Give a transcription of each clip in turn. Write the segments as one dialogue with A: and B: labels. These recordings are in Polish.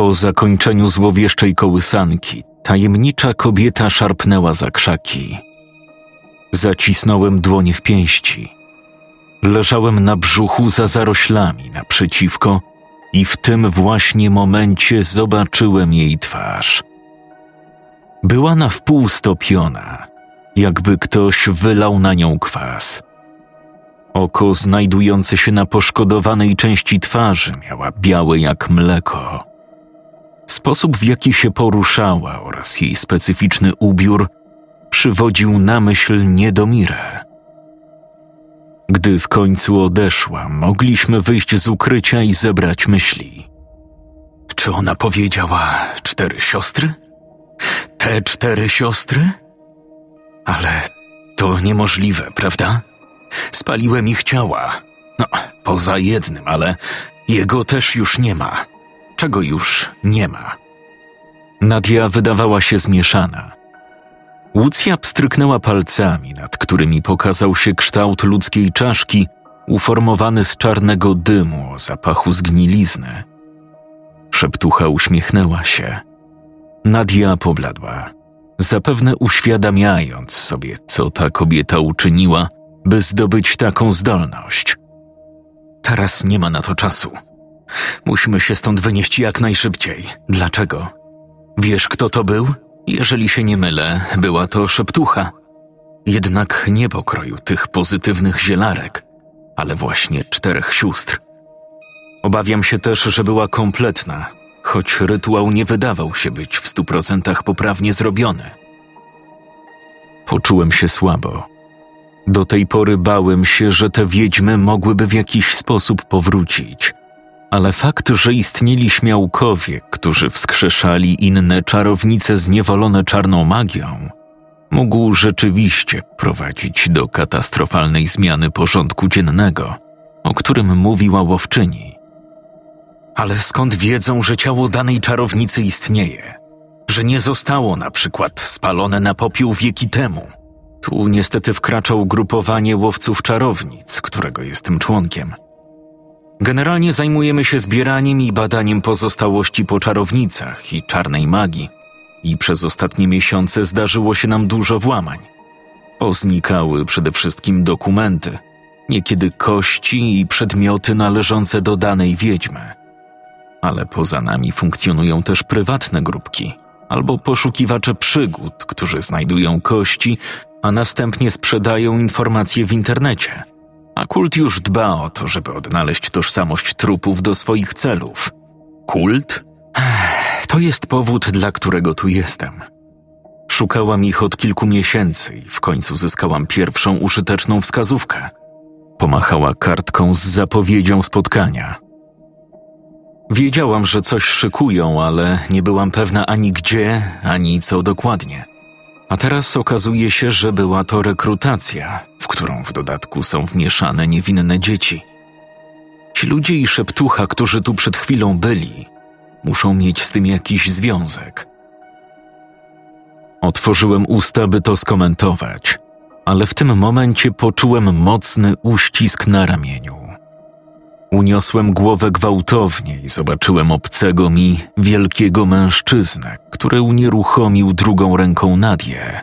A: Po zakończeniu złowieszczej kołysanki, tajemnicza kobieta szarpnęła za krzaki. Zacisnąłem dłonie w pięści. Leżałem na brzuchu za zaroślami naprzeciwko i w tym właśnie momencie zobaczyłem jej twarz. Była na wpół stopiona, jakby ktoś wylał na nią kwas. Oko znajdujące się na poszkodowanej części twarzy miała białe jak mleko. Sposób, w jaki się poruszała oraz jej specyficzny ubiór przywodził na myśl niedomirę. Gdy w końcu odeszła, mogliśmy wyjść z ukrycia i zebrać myśli. Czy ona powiedziała cztery siostry? Te cztery siostry? Ale to niemożliwe, prawda? Spaliłem ich ciała. No, poza jednym, ale jego też już nie ma. Czego już nie ma? Nadia wydawała się zmieszana. Łucja pstryknęła palcami, nad którymi pokazał się kształt ludzkiej czaszki, uformowany z czarnego dymu o zapachu zgnilizny. Szeptucha uśmiechnęła się. Nadia pobladła, zapewne uświadamiając sobie, co ta kobieta uczyniła, by zdobyć taką zdolność. Teraz nie ma na to czasu. Musimy się stąd wynieść jak najszybciej. Dlaczego? Wiesz, kto to był? Jeżeli się nie mylę, była to szeptucha. Jednak nie pokroju tych pozytywnych zielarek, ale właśnie czterech sióstr. Obawiam się też, że była kompletna, choć rytuał nie wydawał się być w stu procentach poprawnie zrobiony. Poczułem się słabo. Do tej pory bałem się, że te wiedźmy mogłyby w jakiś sposób powrócić. Ale fakt, że istnieli śmiałkowie, którzy wskrzeszali inne czarownice zniewolone czarną magią, mógł rzeczywiście prowadzić do katastrofalnej zmiany porządku dziennego, o którym mówiła łowczyni. Ale skąd wiedzą, że ciało danej czarownicy istnieje? Że nie zostało na przykład spalone na popiół wieki temu? Tu niestety wkracza ugrupowanie łowców czarownic, którego jestem członkiem. Generalnie zajmujemy się zbieraniem i badaniem pozostałości po czarownicach i czarnej magii, i przez ostatnie miesiące zdarzyło się nam dużo włamań. Poznikały przede wszystkim dokumenty, niekiedy kości i przedmioty należące do danej wiedźmy. Ale poza nami funkcjonują też prywatne grupki albo poszukiwacze przygód, którzy znajdują kości a następnie sprzedają informacje w internecie. A kult już dba o to, żeby odnaleźć tożsamość trupów do swoich celów. Kult? To jest powód, dla którego tu jestem. Szukałam ich od kilku miesięcy i w końcu zyskałam pierwszą użyteczną wskazówkę. Pomachała kartką z zapowiedzią spotkania. Wiedziałam, że coś szykują, ale nie byłam pewna ani gdzie, ani co dokładnie. A teraz okazuje się, że była to rekrutacja, w którą w dodatku są wmieszane niewinne dzieci. Ci ludzie i szeptucha, którzy tu przed chwilą byli, muszą mieć z tym jakiś związek. Otworzyłem usta, by to skomentować, ale w tym momencie poczułem mocny uścisk na ramieniu. Uniosłem głowę gwałtownie i zobaczyłem obcego mi wielkiego mężczyznę, który unieruchomił drugą ręką Nadię.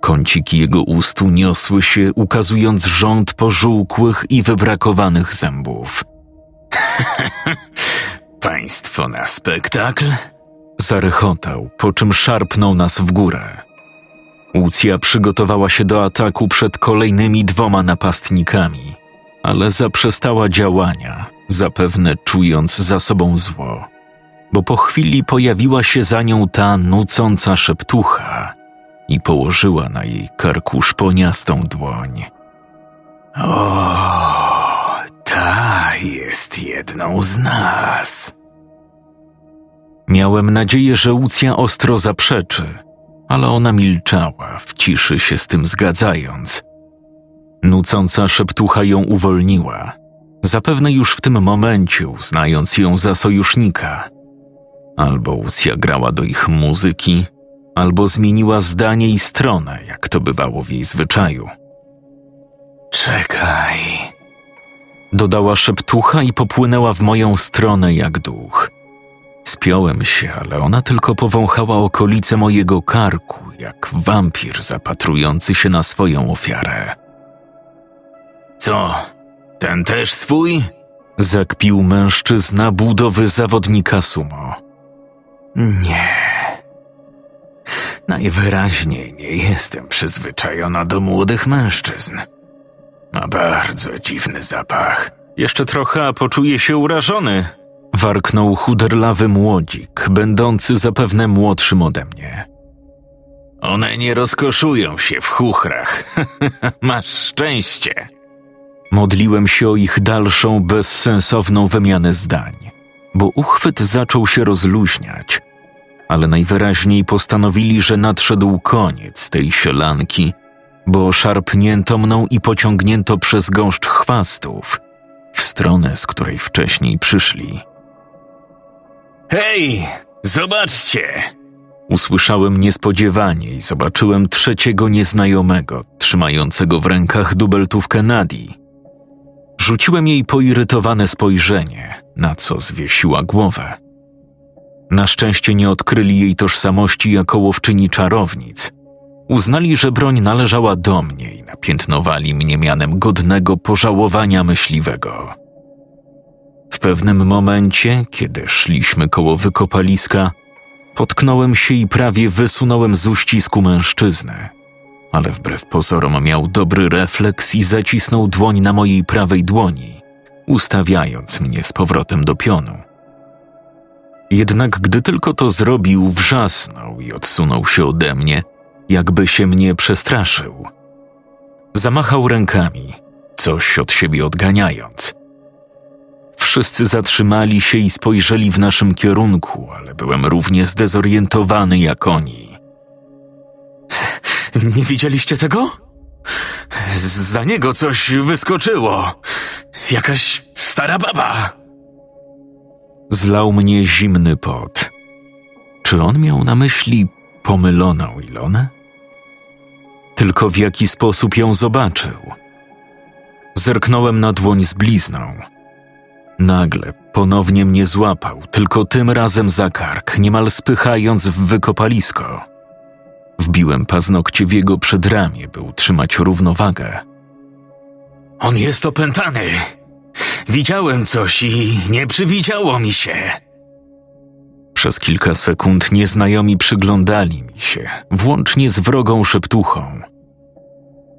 A: Kąciki jego ust uniosły się, ukazując rząd pożółkłych i wybrakowanych zębów. Państwo na spektakl? Zarechotał, po czym szarpnął nas w górę. Łucja przygotowała się do ataku przed kolejnymi dwoma napastnikami – ale zaprzestała działania, zapewne czując za sobą zło, bo po chwili pojawiła się za nią ta nucąca szeptucha i położyła na jej karku szponiastą dłoń. O, ta jest jedną z nas. Miałem nadzieję, że Łucja ostro zaprzeczy, ale ona milczała, w ciszy się z tym zgadzając – Nucąca szeptucha ją uwolniła, zapewne już w tym momencie uznając ją za sojusznika. Albo Łucja grała do ich muzyki, albo zmieniła zdanie i stronę, jak to bywało w jej zwyczaju. Czekaj. Dodała szeptucha i popłynęła w moją stronę jak duch. Spiąłem się, ale ona tylko powąchała okolice mojego karku, jak wampir zapatrujący się na swoją ofiarę.
B: Co? Ten też swój?
A: Zakpił mężczyzna budowy zawodnika sumo.
B: Nie. Najwyraźniej nie jestem przyzwyczajona do młodych mężczyzn. Ma bardzo dziwny zapach.
A: Jeszcze trochę, a poczuje się urażony. Warknął chuderlawy młodzik, będący zapewne młodszym ode mnie.
B: One nie rozkoszują się w chuchrach. Masz szczęście.
A: Modliłem się o ich dalszą, bezsensowną wymianę zdań, bo uchwyt zaczął się rozluźniać, ale najwyraźniej postanowili, że nadszedł koniec tej sielanki, bo szarpnięto mną i pociągnięto przez gąszcz chwastów w stronę, z której wcześniej przyszli.
B: Hej, zobaczcie!
A: Usłyszałem niespodziewanie i zobaczyłem trzeciego nieznajomego, trzymającego w rękach dubeltówkę Nadi. Rzuciłem jej poirytowane spojrzenie, na co zwiesiła głowę. Na szczęście nie odkryli jej tożsamości jako łowczyni czarownic. Uznali, że broń należała do mnie i napiętnowali mnie mianem godnego pożałowania myśliwego. W pewnym momencie, kiedy szliśmy koło wykopaliska, potknąłem się i prawie wysunąłem z uścisku mężczyznę, ale wbrew pozorom miał dobry refleks i zacisnął dłoń na mojej prawej dłoni, ustawiając mnie z powrotem do pionu. Jednak gdy tylko to zrobił, wrzasnął i odsunął się ode mnie, jakby się mnie przestraszył. Zamachał rękami, coś od siebie odganiając. Wszyscy zatrzymali się i spojrzeli w naszym kierunku, ale byłem równie zdezorientowany jak oni.
B: Nie widzieliście tego? Za niego coś wyskoczyło. Jakaś stara baba.
A: Zlał mnie zimny pot. Czy on miał na myśli pomyloną Ilonę? Tylko w jaki sposób ją zobaczył? Zerknąłem na dłoń z blizną. Nagle ponownie mnie złapał, tylko tym razem za kark, niemal spychając w wykopalisko. Wbiłem paznokcie w jego przedramię, by utrzymać równowagę.
B: On jest opętany. Widziałem coś i nie przywidziało mi się.
A: Przez kilka sekund nieznajomi przyglądali mi się, włącznie z wrogą szeptuchą.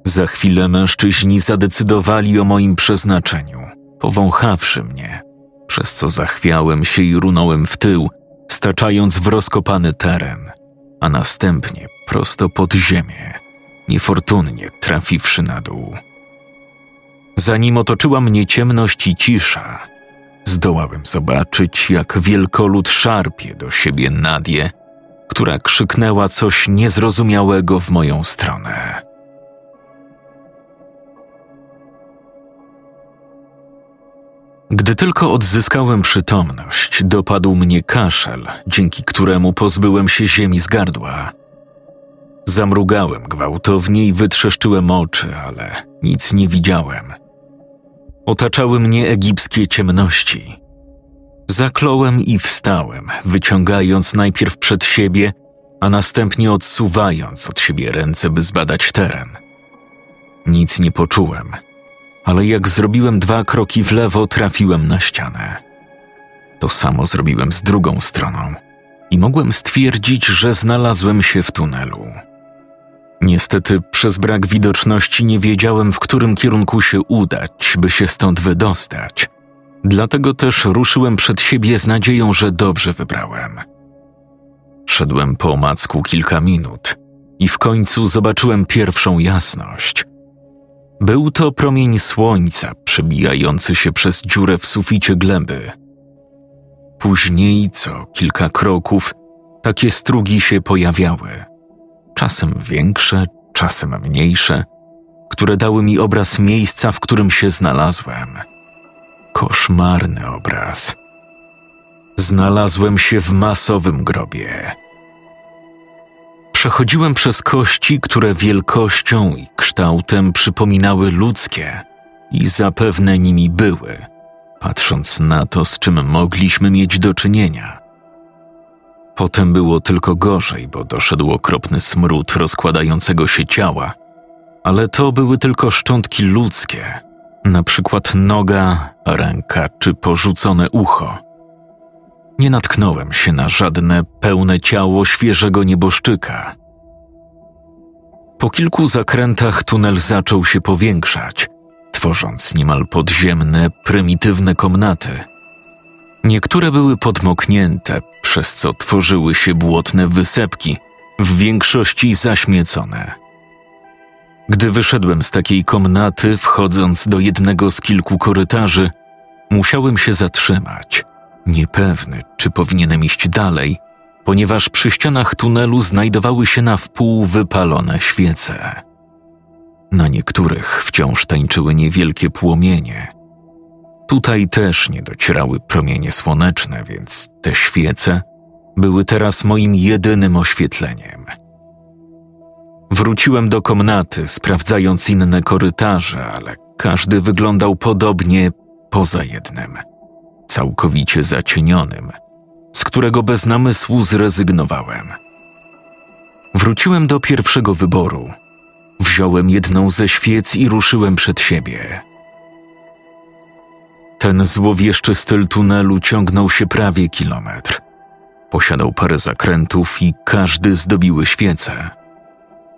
A: Za chwilę mężczyźni zadecydowali o moim przeznaczeniu, powąchawszy mnie, przez co zachwiałem się i runąłem w tył, staczając w rozkopany teren, a następnie prosto pod ziemię, niefortunnie trafiwszy na dół. Zanim otoczyła mnie ciemność i cisza, zdołałem zobaczyć, jak wielkolud szarpie do siebie Nadię, która krzyknęła coś niezrozumiałego w moją stronę. Gdy tylko odzyskałem przytomność, dopadł mnie kaszel, dzięki któremu pozbyłem się ziemi z gardła. Zamrugałem gwałtownie i wytrzeszczyłem oczy, ale nic nie widziałem. Otaczały mnie egipskie ciemności. Zakląłem i wstałem, wyciągając najpierw przed siebie, a następnie odsuwając od siebie ręce, by zbadać teren. Nic nie poczułem, ale jak zrobiłem dwa kroki w lewo, trafiłem na ścianę. To samo zrobiłem z drugą stroną i mogłem stwierdzić, że znalazłem się w tunelu. Niestety, przez brak widoczności nie wiedziałem, w którym kierunku się udać, by się stąd wydostać. Dlatego też ruszyłem przed siebie z nadzieją, że dobrze wybrałem. Szedłem po omacku kilka minut i w końcu zobaczyłem pierwszą jasność. Był to promień słońca przebijający się przez dziurę w suficie gleby. Później, co kilka kroków, takie strugi się pojawiały czasem większe, czasem mniejsze, które dały mi obraz miejsca, w którym się znalazłem. Koszmarny obraz. Znalazłem się w masowym grobie. Przechodziłem przez kości, które wielkością i kształtem przypominały ludzkie i zapewne nimi były, patrząc na to, z czym mogliśmy mieć do czynienia. Potem było tylko gorzej, bo doszedł okropny smród rozkładającego się ciała, ale to były tylko szczątki ludzkie, na przykład noga, ręka czy porzucone ucho. Nie natknąłem się na żadne pełne ciało świeżego nieboszczyka. Po kilku zakrętach tunel zaczął się powiększać, tworząc niemal podziemne, prymitywne komnaty. Niektóre były podmoknięte, przez co tworzyły się błotne wysepki, w większości zaśmiecone. Gdy wyszedłem z takiej komnaty, wchodząc do jednego z kilku korytarzy, musiałem się zatrzymać, niepewny, czy powinienem iść dalej, ponieważ przy ścianach tunelu znajdowały się na wpół wypalone świece. Na niektórych wciąż tańczyły niewielkie płomienie. Tutaj też nie docierały promienie słoneczne, więc te świece były teraz moim jedynym oświetleniem. Wróciłem do komnaty, sprawdzając inne korytarze, ale każdy wyglądał podobnie poza jednym, całkowicie zacienionym, z którego bez namysłu zrezygnowałem. Wróciłem do pierwszego wyboru. Wziąłem jedną ze świec i ruszyłem przed siebie. Ten złowieszczy styl tunelu ciągnął się prawie kilometr. Posiadał parę zakrętów i każdy zdobiły świece.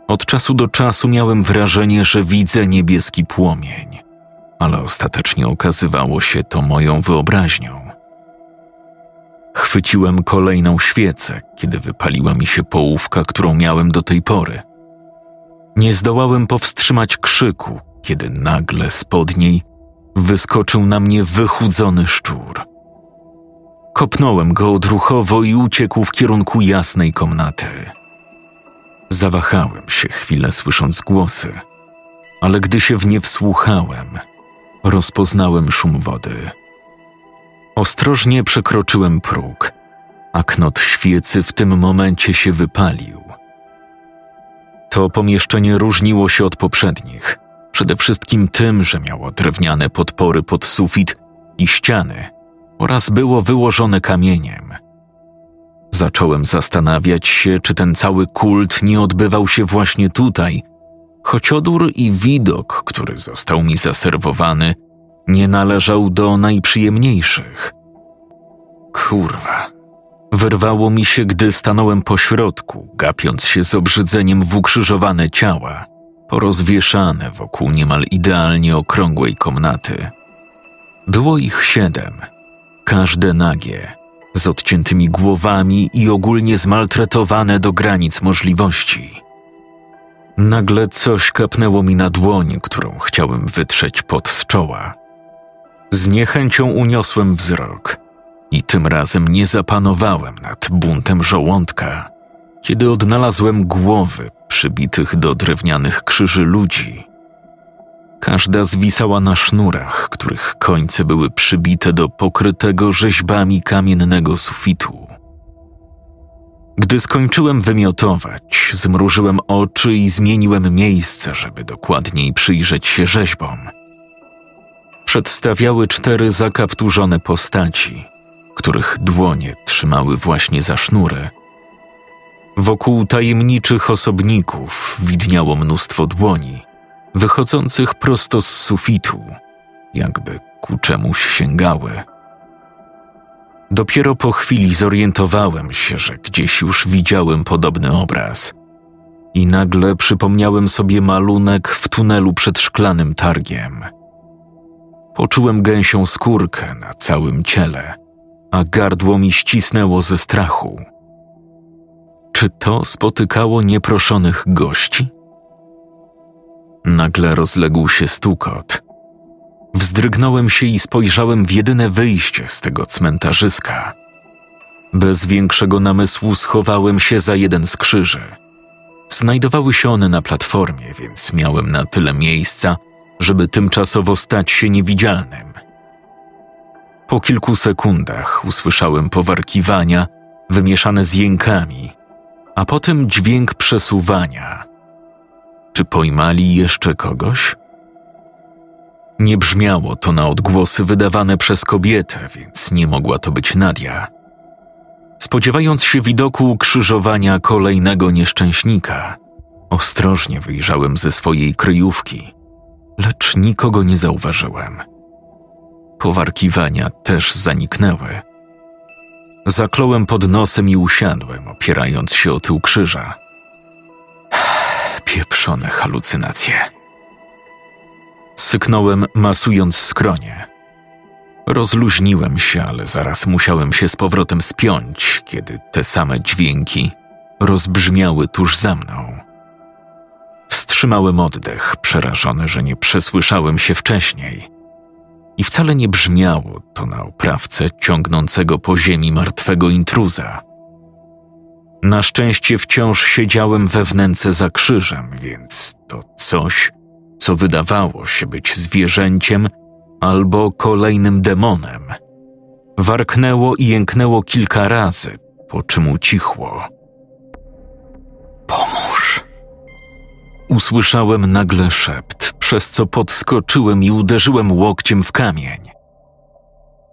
A: Od czasu do czasu miałem wrażenie, że widzę niebieski płomień, ale ostatecznie okazywało się to moją wyobraźnią. Chwyciłem kolejną świecę, kiedy wypaliła mi się połówka, którą miałem do tej pory. Nie zdołałem powstrzymać krzyku, kiedy nagle spod niej wyskoczył na mnie wychudzony szczur. Kopnąłem go odruchowo i uciekł w kierunku jasnej komnaty. Zawahałem się chwilę, słysząc głosy, ale gdy się w nie wsłuchałem, rozpoznałem szum wody. Ostrożnie przekroczyłem próg, a knot świecy w tym momencie się wypalił. To pomieszczenie różniło się od poprzednich, przede wszystkim tym, że miało drewniane podpory pod sufit i ściany oraz było wyłożone kamieniem. Zacząłem zastanawiać się, czy ten cały kult nie odbywał się właśnie tutaj, choć odór i widok, który został mi zaserwowany, nie należał do najprzyjemniejszych. Kurwa. Wyrwało mi się, gdy stanąłem po środku, gapiąc się z obrzydzeniem w ukrzyżowane ciała, porozwieszane wokół niemal idealnie okrągłej komnaty. Było ich siedem, każde nagie, z odciętymi głowami i ogólnie zmaltretowane do granic możliwości. Nagle coś kapnęło mi na dłoń, którą chciałem wytrzeć pod z czoła. Z niechęcią uniosłem wzrok i tym razem nie zapanowałem nad buntem żołądka, kiedy odnalazłem głowy przybitych do drewnianych krzyży ludzi. Każda zwisała na sznurach, których końce były przybite do pokrytego rzeźbami kamiennego sufitu. Gdy skończyłem wymiotować, zmrużyłem oczy i zmieniłem miejsce, żeby dokładniej przyjrzeć się rzeźbom. Przedstawiały cztery zakapturzone postaci, których dłonie trzymały właśnie za sznury. Wokół tajemniczych osobników widniało mnóstwo dłoni, wychodzących prosto z sufitu, jakby ku czemuś sięgały. Dopiero po chwili zorientowałem się, że gdzieś już widziałem podobny obraz. I nagle przypomniałem sobie malunek w tunelu przed szklanym targiem. Poczułem gęsią skórkę na całym ciele, a gardło mi ścisnęło ze strachu. Czy to spotykało nieproszonych gości? Nagle rozległ się stukot. Wzdrygnąłem się i spojrzałem w jedyne wyjście z tego cmentarzyska. Bez większego namysłu schowałem się za jeden z krzyży. Znajdowały się one na platformie, więc miałem na tyle miejsca, żeby tymczasowo stać się niewidzialnym. Po kilku sekundach usłyszałem powarkiwania wymieszane z jękami, a potem dźwięk przesuwania. Czy pojmali jeszcze kogoś? Nie brzmiało to na odgłosy wydawane przez kobietę, więc nie mogła to być Nadia. Spodziewając się widoku ukrzyżowania kolejnego nieszczęśnika, ostrożnie wyjrzałem ze swojej kryjówki, lecz nikogo nie zauważyłem. Powarkiwania też zaniknęły. Zakląłem pod nosem i usiadłem, opierając się o tył krzyża. Pieprzone halucynacje. Syknąłem, masując skronie. Rozluźniłem się, ale zaraz musiałem się z powrotem spiąć, kiedy te same dźwięki rozbrzmiały tuż za mną. Wstrzymałem oddech, przerażony, że nie przesłyszałem się wcześniej. I wcale nie brzmiało to na oprawce ciągnącego po ziemi martwego intruza. Na szczęście wciąż siedziałem we wnęce za krzyżem, więc to coś, co wydawało się być zwierzęciem albo kolejnym demonem. Warknęło i jęknęło kilka razy, po czym ucichło. Pomóż! Usłyszałem nagle szept, przez co podskoczyłem i uderzyłem łokciem w kamień.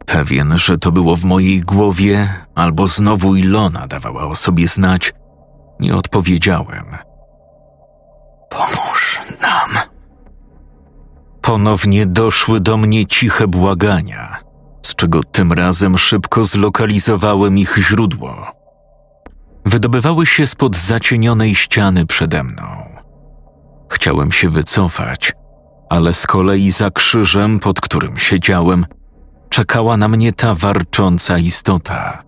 A: Pewien, że to było w mojej głowie, albo znowu Ilona dawała o sobie znać, nie odpowiedziałem. Pomóż nam. Ponownie doszły do mnie ciche błagania, z czego tym razem szybko zlokalizowałem ich źródło. Wydobywały się spod zacienionej ściany przede mną. Chciałem się wycofać, ale z kolei za krzyżem, pod którym siedziałem, czekała na mnie ta warcząca istota.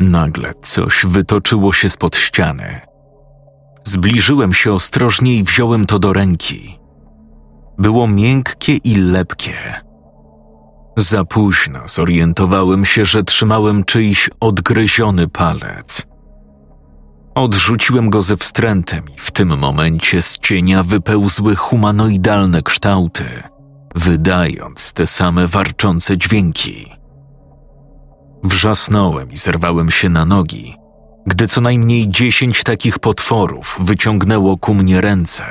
A: Nagle coś wytoczyło się spod ściany. Zbliżyłem się ostrożnie i wziąłem to do ręki. Było miękkie i lepkie. Za późno zorientowałem się, że trzymałem czyjś odgryziony palec. Odrzuciłem go ze wstrętem i w tym momencie z cienia wypełzły humanoidalne kształty, wydając te same warczące dźwięki. Wrzasnąłem i zerwałem się na nogi, gdy co najmniej dziesięć takich potworów wyciągnęło ku mnie ręce.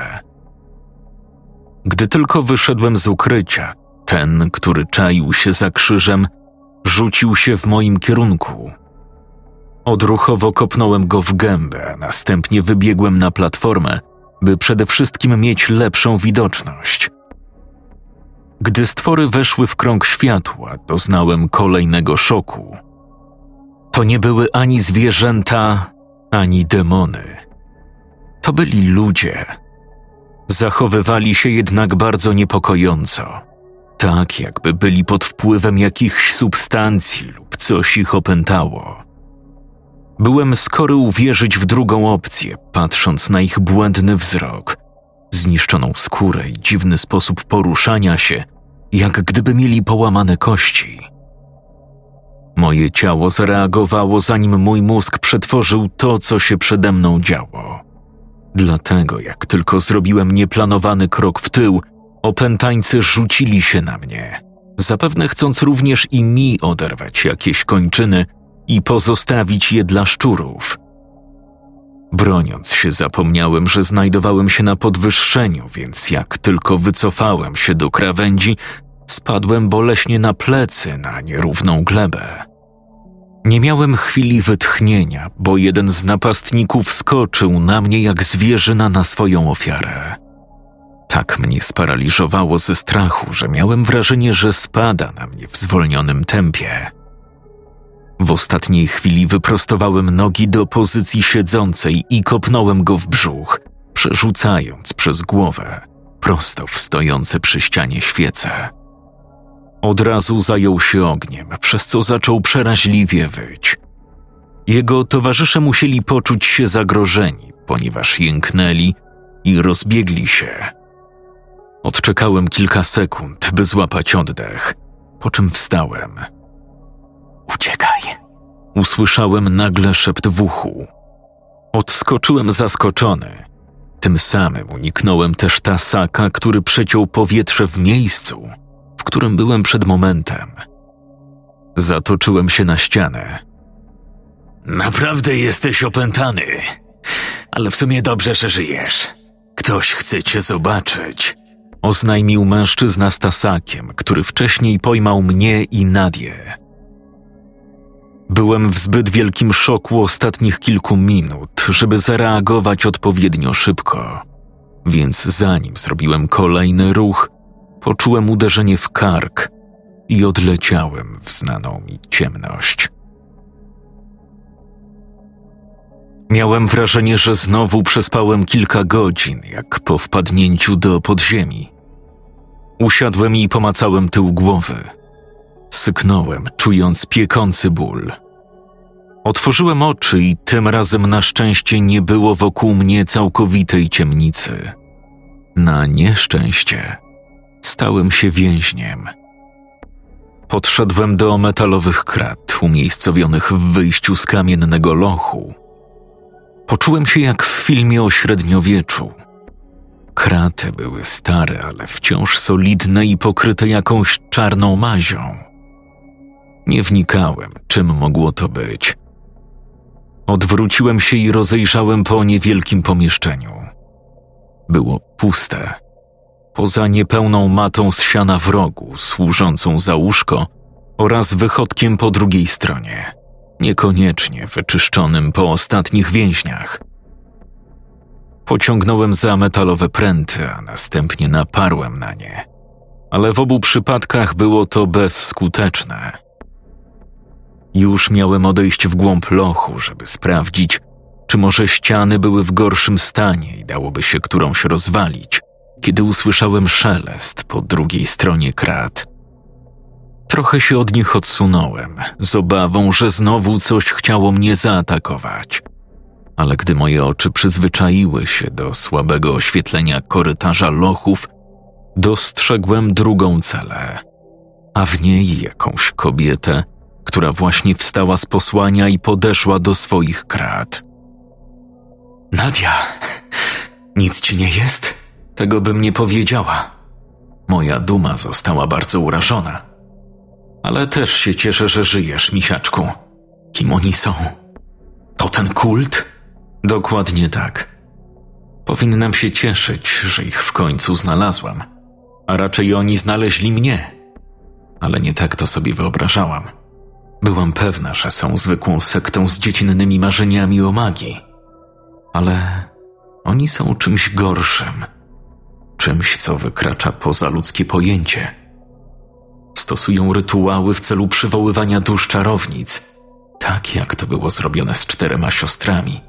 A: Gdy tylko wyszedłem z ukrycia, ten, który czaił się za krzyżem, rzucił się w moim kierunku. Odruchowo kopnąłem go w gębę, następnie wybiegłem na platformę, by przede wszystkim mieć lepszą widoczność. Gdy stwory weszły w krąg światła, doznałem kolejnego szoku. To nie były ani zwierzęta, ani demony. To byli ludzie. Zachowywali się jednak bardzo niepokojąco, tak jakby byli pod wpływem jakichś substancji lub coś ich opętało. Byłem skory uwierzyć w drugą opcję, patrząc na ich błędny wzrok, zniszczoną skórę i dziwny sposób poruszania się, jak gdyby mieli połamane kości. Moje ciało zareagowało, zanim mój mózg przetworzył to, co się przede mną działo. Dlatego, jak tylko zrobiłem nieplanowany krok w tył, opętańcy rzucili się na mnie, zapewne chcąc również i mi oderwać jakieś kończyny i pozostawić je dla szczurów. Broniąc się, zapomniałem, że znajdowałem się na podwyższeniu, więc jak tylko wycofałem się do krawędzi, spadłem boleśnie na plecy na nierówną glebę. Nie miałem chwili wytchnienia, bo jeden z napastników skoczył na mnie jak zwierzyna na swoją ofiarę. Tak mnie sparaliżowało ze strachu, że miałem wrażenie, że spada na mnie w zwolnionym tempie. W ostatniej chwili wyprostowałem nogi do pozycji siedzącej i kopnąłem go w brzuch, przerzucając przez głowę prosto w stojące przy ścianie świece. Od razu zajął się ogniem, przez co zaczął przeraźliwie wyć. Jego towarzysze musieli poczuć się zagrożeni, ponieważ jęknęli i rozbiegli się. Odczekałem kilka sekund, by złapać oddech, po czym wstałem – Uciekaj! Usłyszałem nagle szept w uchu. Odskoczyłem zaskoczony. Tym samym uniknąłem też tasaka, który przeciął powietrze w miejscu, w którym byłem przed momentem. Zatoczyłem się na ścianę. Naprawdę jesteś opętany, ale w sumie dobrze, że żyjesz. Ktoś chce cię zobaczyć. Oznajmił mężczyzna z tasakiem, który wcześniej pojmał mnie i Nadię. Byłem w zbyt wielkim szoku ostatnich kilku minut, żeby zareagować odpowiednio szybko, więc zanim zrobiłem kolejny ruch, poczułem uderzenie w kark i odleciałem w znaną mi ciemność. Miałem wrażenie, że znowu przespałem kilka godzin, jak po wpadnięciu do podziemi. Usiadłem i pomacałem tył głowy. Syknąłem, czując piekący ból. Otworzyłem oczy i tym razem na szczęście nie było wokół mnie całkowitej ciemnicy. Na nieszczęście stałem się więźniem. Podszedłem do metalowych krat umiejscowionych w wyjściu z kamiennego lochu. Poczułem się jak w filmie o średniowieczu. Kraty były stare, ale wciąż solidne i pokryte jakąś czarną mazią. Nie wnikałem, czym mogło to być. Odwróciłem się i rozejrzałem po niewielkim pomieszczeniu. Było puste. Poza niepełną matą z siana w rogu, służącą za łóżko oraz wychodkiem po drugiej stronie, niekoniecznie wyczyszczonym po ostatnich więźniach. Pociągnąłem za metalowe pręty, a następnie naparłem na nie, ale w obu przypadkach było to bezskuteczne. Już miałem odejść w głąb lochu, żeby sprawdzić, czy może ściany były w gorszym stanie i dałoby się którąś rozwalić, kiedy usłyszałem szelest po drugiej stronie krat. Trochę się od nich odsunąłem, z obawą, że znowu coś chciało mnie zaatakować. Ale gdy moje oczy przyzwyczaiły się do słabego oświetlenia korytarza lochów, dostrzegłem drugą celę, a w niej jakąś kobietę, która właśnie wstała z posłania i podeszła do swoich krat. Nadia, nic ci nie jest? Tego bym nie powiedziała. Moja duma została bardzo urażona. Ale też się cieszę, że żyjesz, misiaczku. Kim oni są? To ten kult? Dokładnie tak. Powinnam się cieszyć, że ich w końcu znalazłam. A raczej oni znaleźli mnie. Ale nie tak to sobie wyobrażałam. Byłam pewna, że są zwykłą sektą z dziecinnymi marzeniami o magii. Ale oni są czymś gorszym. Czymś, co wykracza poza ludzkie pojęcie. Stosują rytuały w celu przywoływania dusz czarownic, tak jak to było zrobione z czterema siostrami.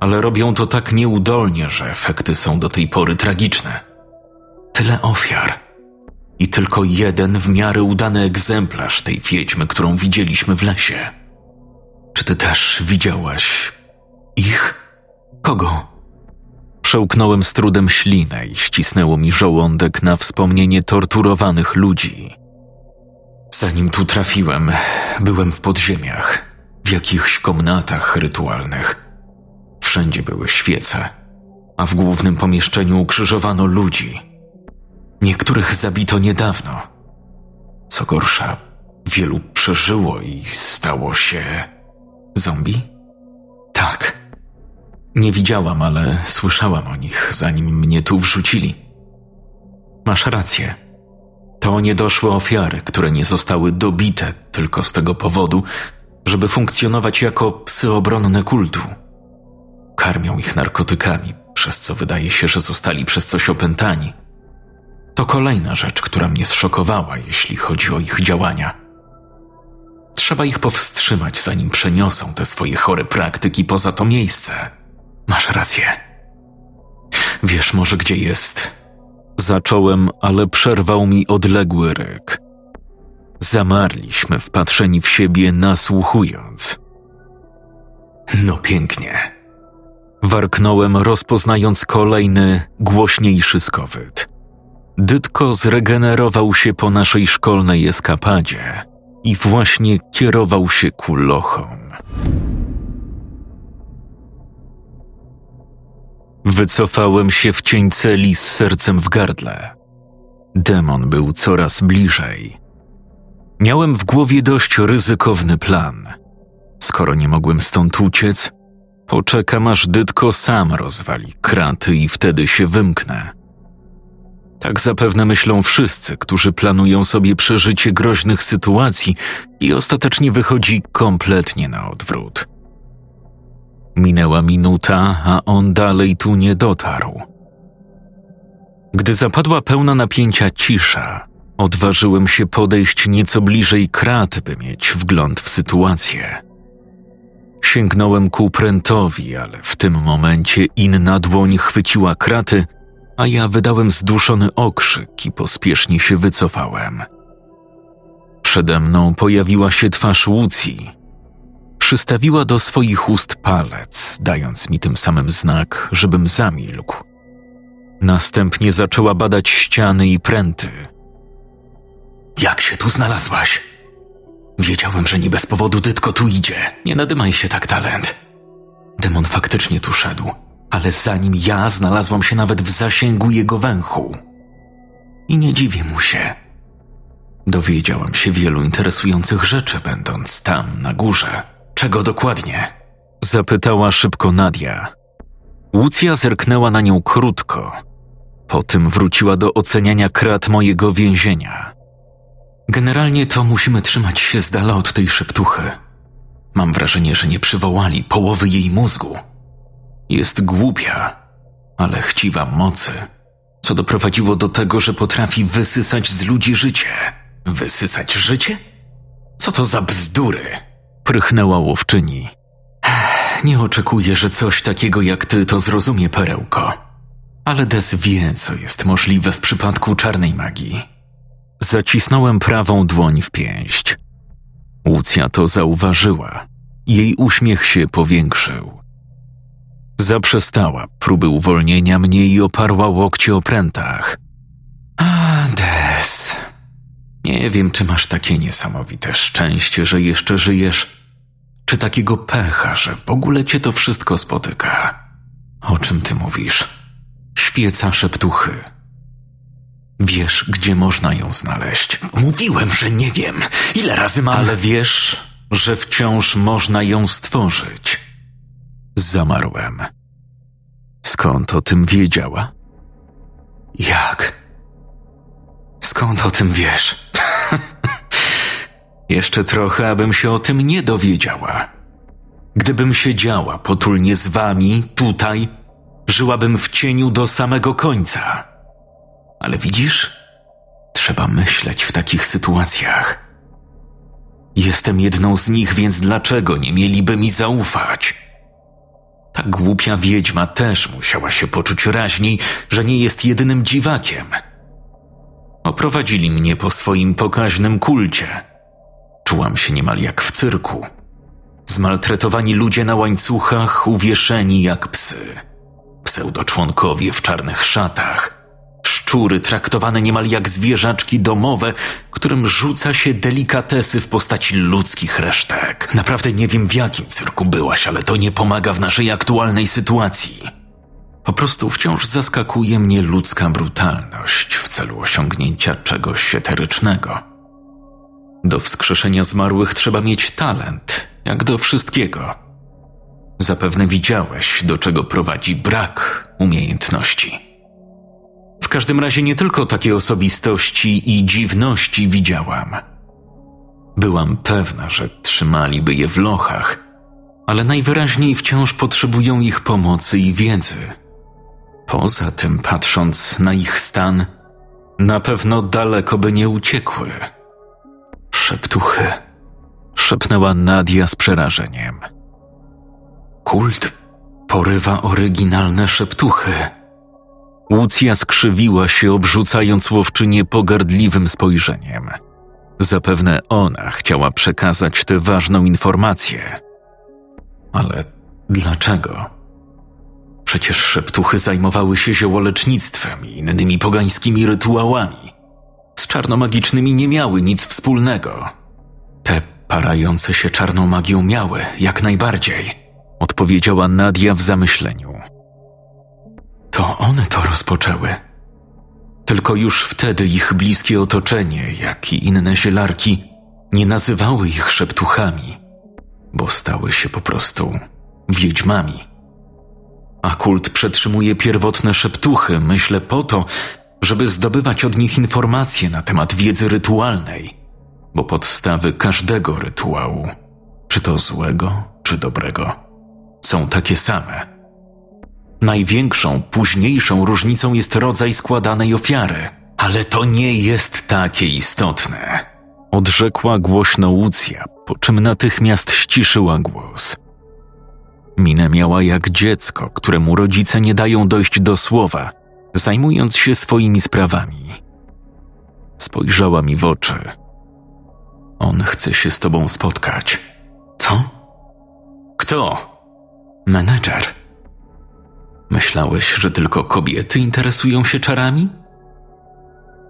A: Ale robią to tak nieudolnie, że efekty są do tej pory tragiczne. Tyle ofiar – i tylko jeden w miarę udany egzemplarz tej wiedźmy, którą widzieliśmy w lesie. Czy ty też widziałaś ich? Kogo? Przełknąłem z trudem ślinę i ścisnęło mi żołądek na wspomnienie torturowanych ludzi. Zanim tu trafiłem, byłem w podziemiach, w jakichś komnatach rytualnych. Wszędzie były świece, a w głównym pomieszczeniu ukrzyżowano ludzi – Niektórych zabito niedawno. Co gorsza, wielu przeżyło i stało się. zombie? Tak. Nie widziałam, ale słyszałam o nich, zanim mnie tu wrzucili. Masz rację. To niedoszłe ofiary, które nie zostały dobite tylko z tego powodu, żeby funkcjonować jako psy obronne kultu. Karmią ich narkotykami, przez co wydaje się, że zostali przez coś opętani. To kolejna rzecz, która mnie zszokowała, jeśli chodzi o ich działania. Trzeba ich powstrzymać, zanim przeniosą te swoje chore praktyki poza to miejsce. Masz rację. Wiesz może, gdzie jest? Zacząłem, ale przerwał mi odległy ryk. Zamarliśmy wpatrzeni w siebie, nasłuchując. No pięknie. Warknąłem, rozpoznając kolejny, głośniejszy skowyt. Dytko zregenerował się po naszej szkolnej eskapadzie i właśnie kierował się ku lochom. Wycofałem się w cień celi z sercem w gardle. Demon był coraz bliżej. Miałem w głowie dość ryzykowny plan. Skoro nie mogłem stąd uciec, poczekam aż Dytko sam rozwali kraty i wtedy się wymknę. Tak zapewne myślą wszyscy, którzy planują sobie przeżycie groźnych sytuacji i ostatecznie wychodzi kompletnie na odwrót. Minęła minuta, a on dalej tu nie dotarł. Gdy zapadła pełna napięcia cisza, odważyłem się podejść nieco bliżej krat, by mieć wgląd w sytuację. Sięgnąłem ku prętowi, ale w tym momencie inna dłoń chwyciła kraty, a ja wydałem zduszony okrzyk i pospiesznie się wycofałem. Przede mną pojawiła się twarz Łucji. Przystawiła do swoich ust palec, dając mi tym samym znak, żebym zamilkł. Następnie zaczęła badać ściany i pręty. Jak się tu znalazłaś? Wiedziałem, że nie bez powodu Dytko tu idzie. Nie nadymaj się tak, talent. Demon faktycznie tu szedł, ale zanim ja znalazłam się nawet w zasięgu jego węchu. I nie dziwię mu się. Dowiedziałam się wielu interesujących rzeczy, będąc tam, na górze. Czego dokładnie? Zapytała szybko Nadia. Łucja zerknęła na nią krótko. Potem wróciła do oceniania krat mojego więzienia. Generalnie to musimy trzymać się z dala od tej szeptuchy. Mam wrażenie, że nie przywołali połowy jej mózgu. Jest głupia, ale chciwa mocy, co doprowadziło do tego, że potrafi wysysać z ludzi życie. Wysysać życie? Co to za bzdury? Prychnęła łowczyni. Nie oczekuję, że coś takiego jak ty to zrozumie, perełko. Ale Des wie, co jest możliwe w przypadku czarnej magii. Zacisnąłem prawą dłoń w pięść. Łucja to zauważyła. Jej uśmiech się powiększył. Zaprzestała próby uwolnienia mnie i oparła łokcie o prętach. A, Des. Nie wiem, czy masz takie niesamowite szczęście, że jeszcze żyjesz, czy takiego pecha, że w ogóle cię to wszystko spotyka. O czym ty mówisz? Świeca szeptuchy. Wiesz, gdzie można ją znaleźć. Mówiłem, że nie wiem. Ile razy mam. Ale wiesz, że wciąż można ją stworzyć. Zamarłem. Skąd o tym wiedziała? Jak? Skąd o tym wiesz? Jeszcze trochę, abym się o tym nie dowiedziała. Gdybym siedziała potulnie z wami tutaj, żyłabym w cieniu do samego końca. Ale widzisz, trzeba myśleć w takich sytuacjach. Jestem jedną z nich, więc dlaczego nie mieliby mi zaufać? Ta głupia wiedźma też musiała się poczuć raźniej, że nie jest jedynym dziwakiem. Oprowadzili mnie po swoim pokaźnym kulcie. Czułam się niemal jak w cyrku. Zmaltretowani ludzie na łańcuchach, uwieszeni jak psy. Pseudoczłonkowie w czarnych szatach. Szczury traktowane niemal jak zwierzaczki domowe, którym rzuca się delikatesy w postaci ludzkich resztek. Naprawdę nie wiem w jakim cyrku byłaś, ale to nie pomaga w naszej aktualnej sytuacji. Po prostu wciąż zaskakuje mnie ludzka brutalność w celu osiągnięcia czegoś eterycznego. Do wskrzeszenia zmarłych trzeba mieć talent, jak do wszystkiego. Zapewne widziałeś, do czego prowadzi brak umiejętności. W każdym razie nie tylko takie osobistości i dziwności widziałam. Byłam pewna, że trzymaliby je w lochach, ale najwyraźniej wciąż potrzebują ich pomocy i wiedzy. Poza tym, patrząc na ich stan, na pewno daleko by nie uciekły. Szeptuchy, szepnęła Nadia z przerażeniem. Kult porywa oryginalne szeptuchy. Łucja skrzywiła się, obrzucając łowczynię pogardliwym spojrzeniem. Zapewne ona chciała przekazać tę ważną informację. Ale dlaczego? Przecież szeptuchy zajmowały się ziołolecznictwem i innymi pogańskimi rytuałami. Z czarnomagicznymi nie miały nic wspólnego. Te parające się czarną magią miały, jak najbardziej, odpowiedziała Nadia w zamyśleniu. To one to rozpoczęły. Tylko już wtedy ich bliskie otoczenie, jak i inne zielarki, nie nazywały ich szeptuchami, bo stały się po prostu wiedźmami. A kult przetrzymuje pierwotne szeptuchy, myślę po to, żeby zdobywać od nich informacje na temat wiedzy rytualnej, bo podstawy każdego rytuału, czy to złego, czy dobrego, są takie same. Największą, późniejszą różnicą jest rodzaj składanej ofiary, ale to nie jest takie istotne. Odrzekła głośno Łucja, po czym natychmiast ściszyła głos. Minę miała jak dziecko, któremu rodzice nie dają dojść do słowa, zajmując się swoimi sprawami. Spojrzała mi w oczy. On chce się z tobą spotkać. Co? Kto? Menedżer. Myślałeś, że tylko kobiety interesują się czarami?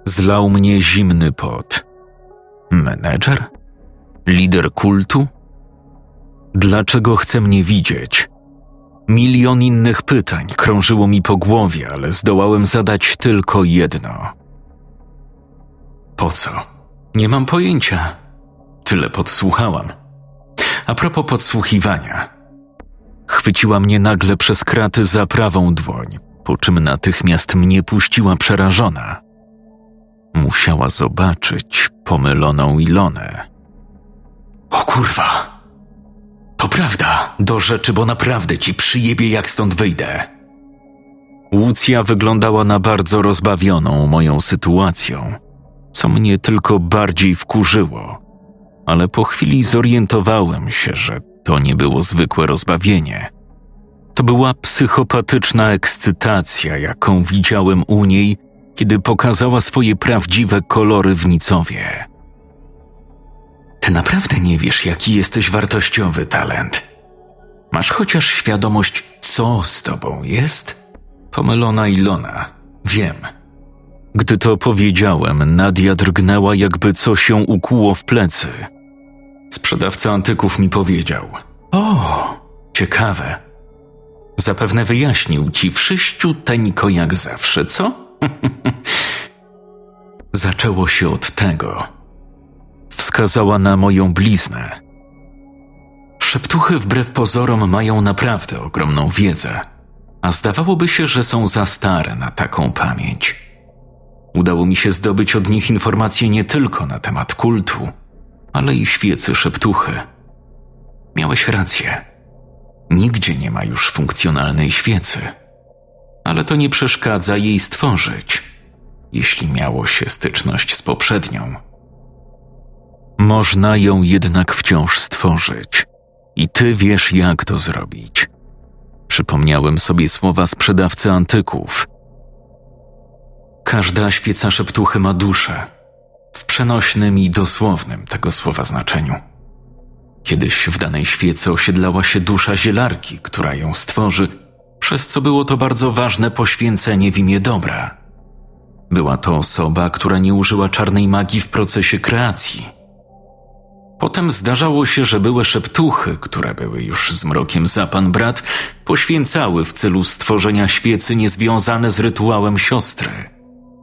A: Zlał mnie zimny pot. Menedżer? Lider kultu? Dlaczego chce mnie widzieć? Milion innych pytań krążyło mi po głowie, ale zdołałem zadać tylko jedno. Po co? Nie mam pojęcia. Tyle podsłuchałam. A propos podsłuchiwania. Chwyciła mnie nagle przez kraty za prawą dłoń, po czym natychmiast mnie puściła przerażona. Musiała zobaczyć pomyloną Ilonę. O kurwa! Prawda, do rzeczy, bo naprawdę ci przyjebie, jak stąd wyjdę. Łucja wyglądała na bardzo rozbawioną moją sytuacją, co mnie tylko bardziej wkurzyło, ale po chwili zorientowałem się, że to nie było zwykłe rozbawienie. To była psychopatyczna ekscytacja, jaką widziałem u niej, kiedy pokazała swoje prawdziwe kolory w Nicowie. Ty naprawdę nie wiesz, jaki jesteś wartościowy talent. Masz chociaż świadomość, co z tobą jest? Pomylona Ilona. Wiem. Gdy to powiedziałem, Nadia drgnęła, jakby coś ją ukuło w plecy. Sprzedawca antyków mi powiedział: O, ciekawe. Zapewne wyjaśnił ci wszyściuteńko jak zawsze, co? Zaczęło się od tego. Wskazała na moją bliznę. Szeptuchy wbrew pozorom mają naprawdę ogromną wiedzę, a zdawałoby się, że są za stare na taką pamięć. Udało mi się zdobyć od nich informacje nie tylko na temat kultu, ale i świecy szeptuchy. Miałeś rację. Nigdzie nie ma już funkcjonalnej świecy, ale to nie przeszkadza jej stworzyć, jeśli miało się styczność z poprzednią. Można ją jednak wciąż stworzyć, i ty wiesz, jak to zrobić. Przypomniałem sobie słowa sprzedawcy antyków. Każda świeca szeptuchy ma duszę, w przenośnym i dosłownym tego słowa znaczeniu. Kiedyś w danej świece osiedlała się dusza zielarki, która ją stworzy, przez co było to bardzo ważne poświęcenie w imię dobra. Była to osoba, która nie użyła czarnej magii w procesie kreacji. Potem zdarzało się, że były szeptuchy, które były już z mrokiem za pan brat, poświęcały w celu stworzenia świecy niezwiązane z rytuałem siostry,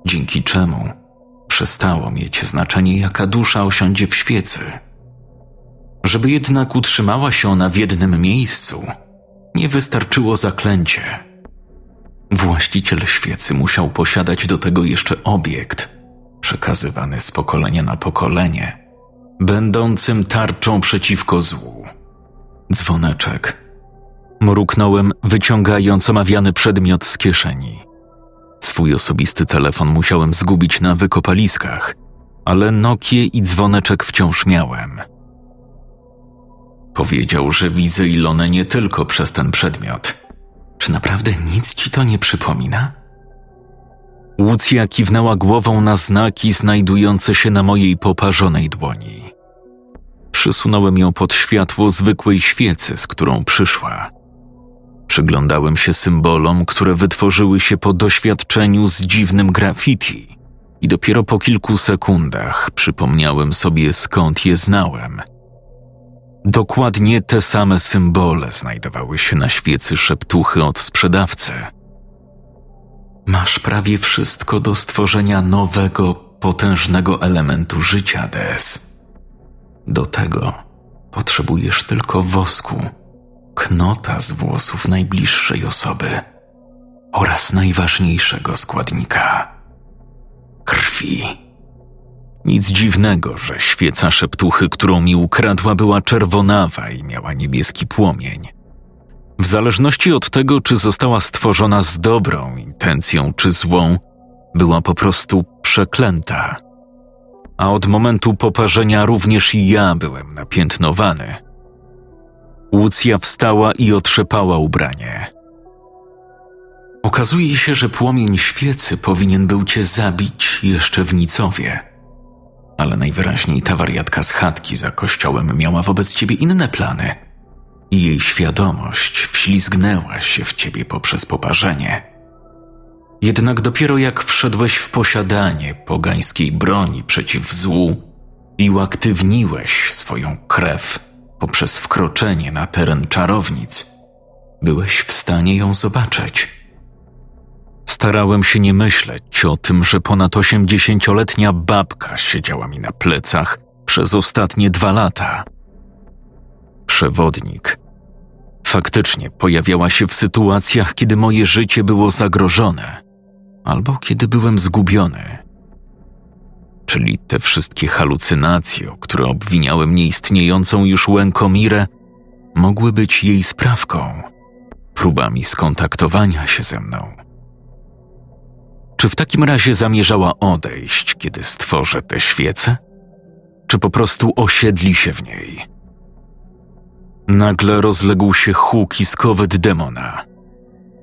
A: dzięki czemu przestało mieć znaczenie, jaka dusza osiądzie w świecy. Żeby jednak utrzymała się ona w jednym miejscu, nie wystarczyło zaklęcie. Właściciel świecy musiał posiadać do tego jeszcze obiekt, przekazywany z pokolenia na pokolenie, będącym tarczą przeciwko złu. Dzwoneczek. Mruknąłem, wyciągając omawiany przedmiot z kieszeni. Swój osobisty telefon musiałem zgubić na wykopaliskach, ale Nokię i dzwoneczek wciąż miałem. Powiedział, że widzę Ilonę nie tylko przez ten przedmiot. Czy naprawdę nic ci to nie przypomina? Łucja kiwnęła głową na znaki znajdujące się na mojej poparzonej dłoni. Przysunąłem ją pod światło zwykłej świecy, z którą przyszła. Przyglądałem się symbolom, które wytworzyły się po doświadczeniu z dziwnym graffiti, i dopiero po kilku sekundach przypomniałem sobie, skąd je znałem. Dokładnie te same symbole znajdowały się na świecy szeptuchy od sprzedawcy. Masz prawie wszystko do stworzenia nowego, potężnego elementu życia, Des. Do tego potrzebujesz tylko wosku knota z włosów najbliższej osoby oraz najważniejszego składnika
B: krwi.
A: Nic dziwnego, że świeca szeptuchy, którą mi ukradła, była czerwonawa i miała niebieski płomień. W zależności od tego, czy została stworzona z dobrą intencją czy złą, była po prostu przeklęta. A od momentu poparzenia również i ja byłem napiętnowany. Łucja wstała i otrzepała ubranie. Okazuje się, że płomień świecy powinien był cię zabić jeszcze w Nicowie. Ale najwyraźniej ta wariatka z chatki za kościołem miała wobec ciebie inne plany. I jej świadomość wślizgnęła się w ciebie poprzez poparzenie. Jednak dopiero jak wszedłeś w posiadanie pogańskiej broni przeciw złu i uaktywniłeś swoją krew poprzez wkroczenie na teren czarownic, byłeś w stanie ją zobaczyć. Starałem się nie myśleć o tym, że ponad osiemdziesięcioletnia babka siedziała mi na plecach przez ostatnie dwa lata. Przewodnik faktycznie pojawiała się w sytuacjach, kiedy moje życie było zagrożone albo kiedy byłem zgubiony. Czyli te wszystkie halucynacje, o które obwiniałem nieistniejącą już Łękomirę, mogły być jej sprawką, próbami skontaktowania się ze mną. Czy w takim razie zamierzała odejść, kiedy stworzę tę świecę? Czy po prostu osiedli się w niej? Nagle rozległ się huk i skowyt demona.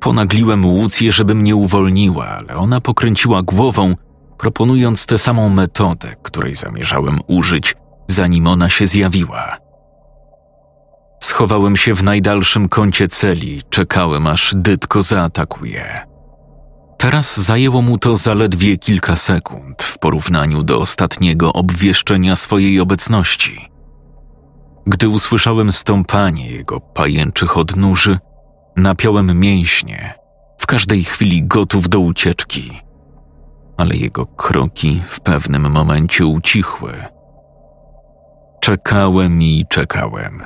A: Ponagliłem Łucję, żeby mnie uwolniła, ale ona pokręciła głową, proponując tę samą metodę, której zamierzałem użyć, zanim ona się zjawiła. Schowałem się w najdalszym kącie celi, czekałem aż Dytko zaatakuje. Teraz zajęło mu to zaledwie kilka sekund w porównaniu do ostatniego obwieszczenia swojej obecności. Gdy usłyszałem stąpanie jego pajęczych odnóży, napiąłem mięśnie, w każdej chwili gotów do ucieczki. Ale jego kroki w pewnym momencie ucichły. Czekałem i czekałem.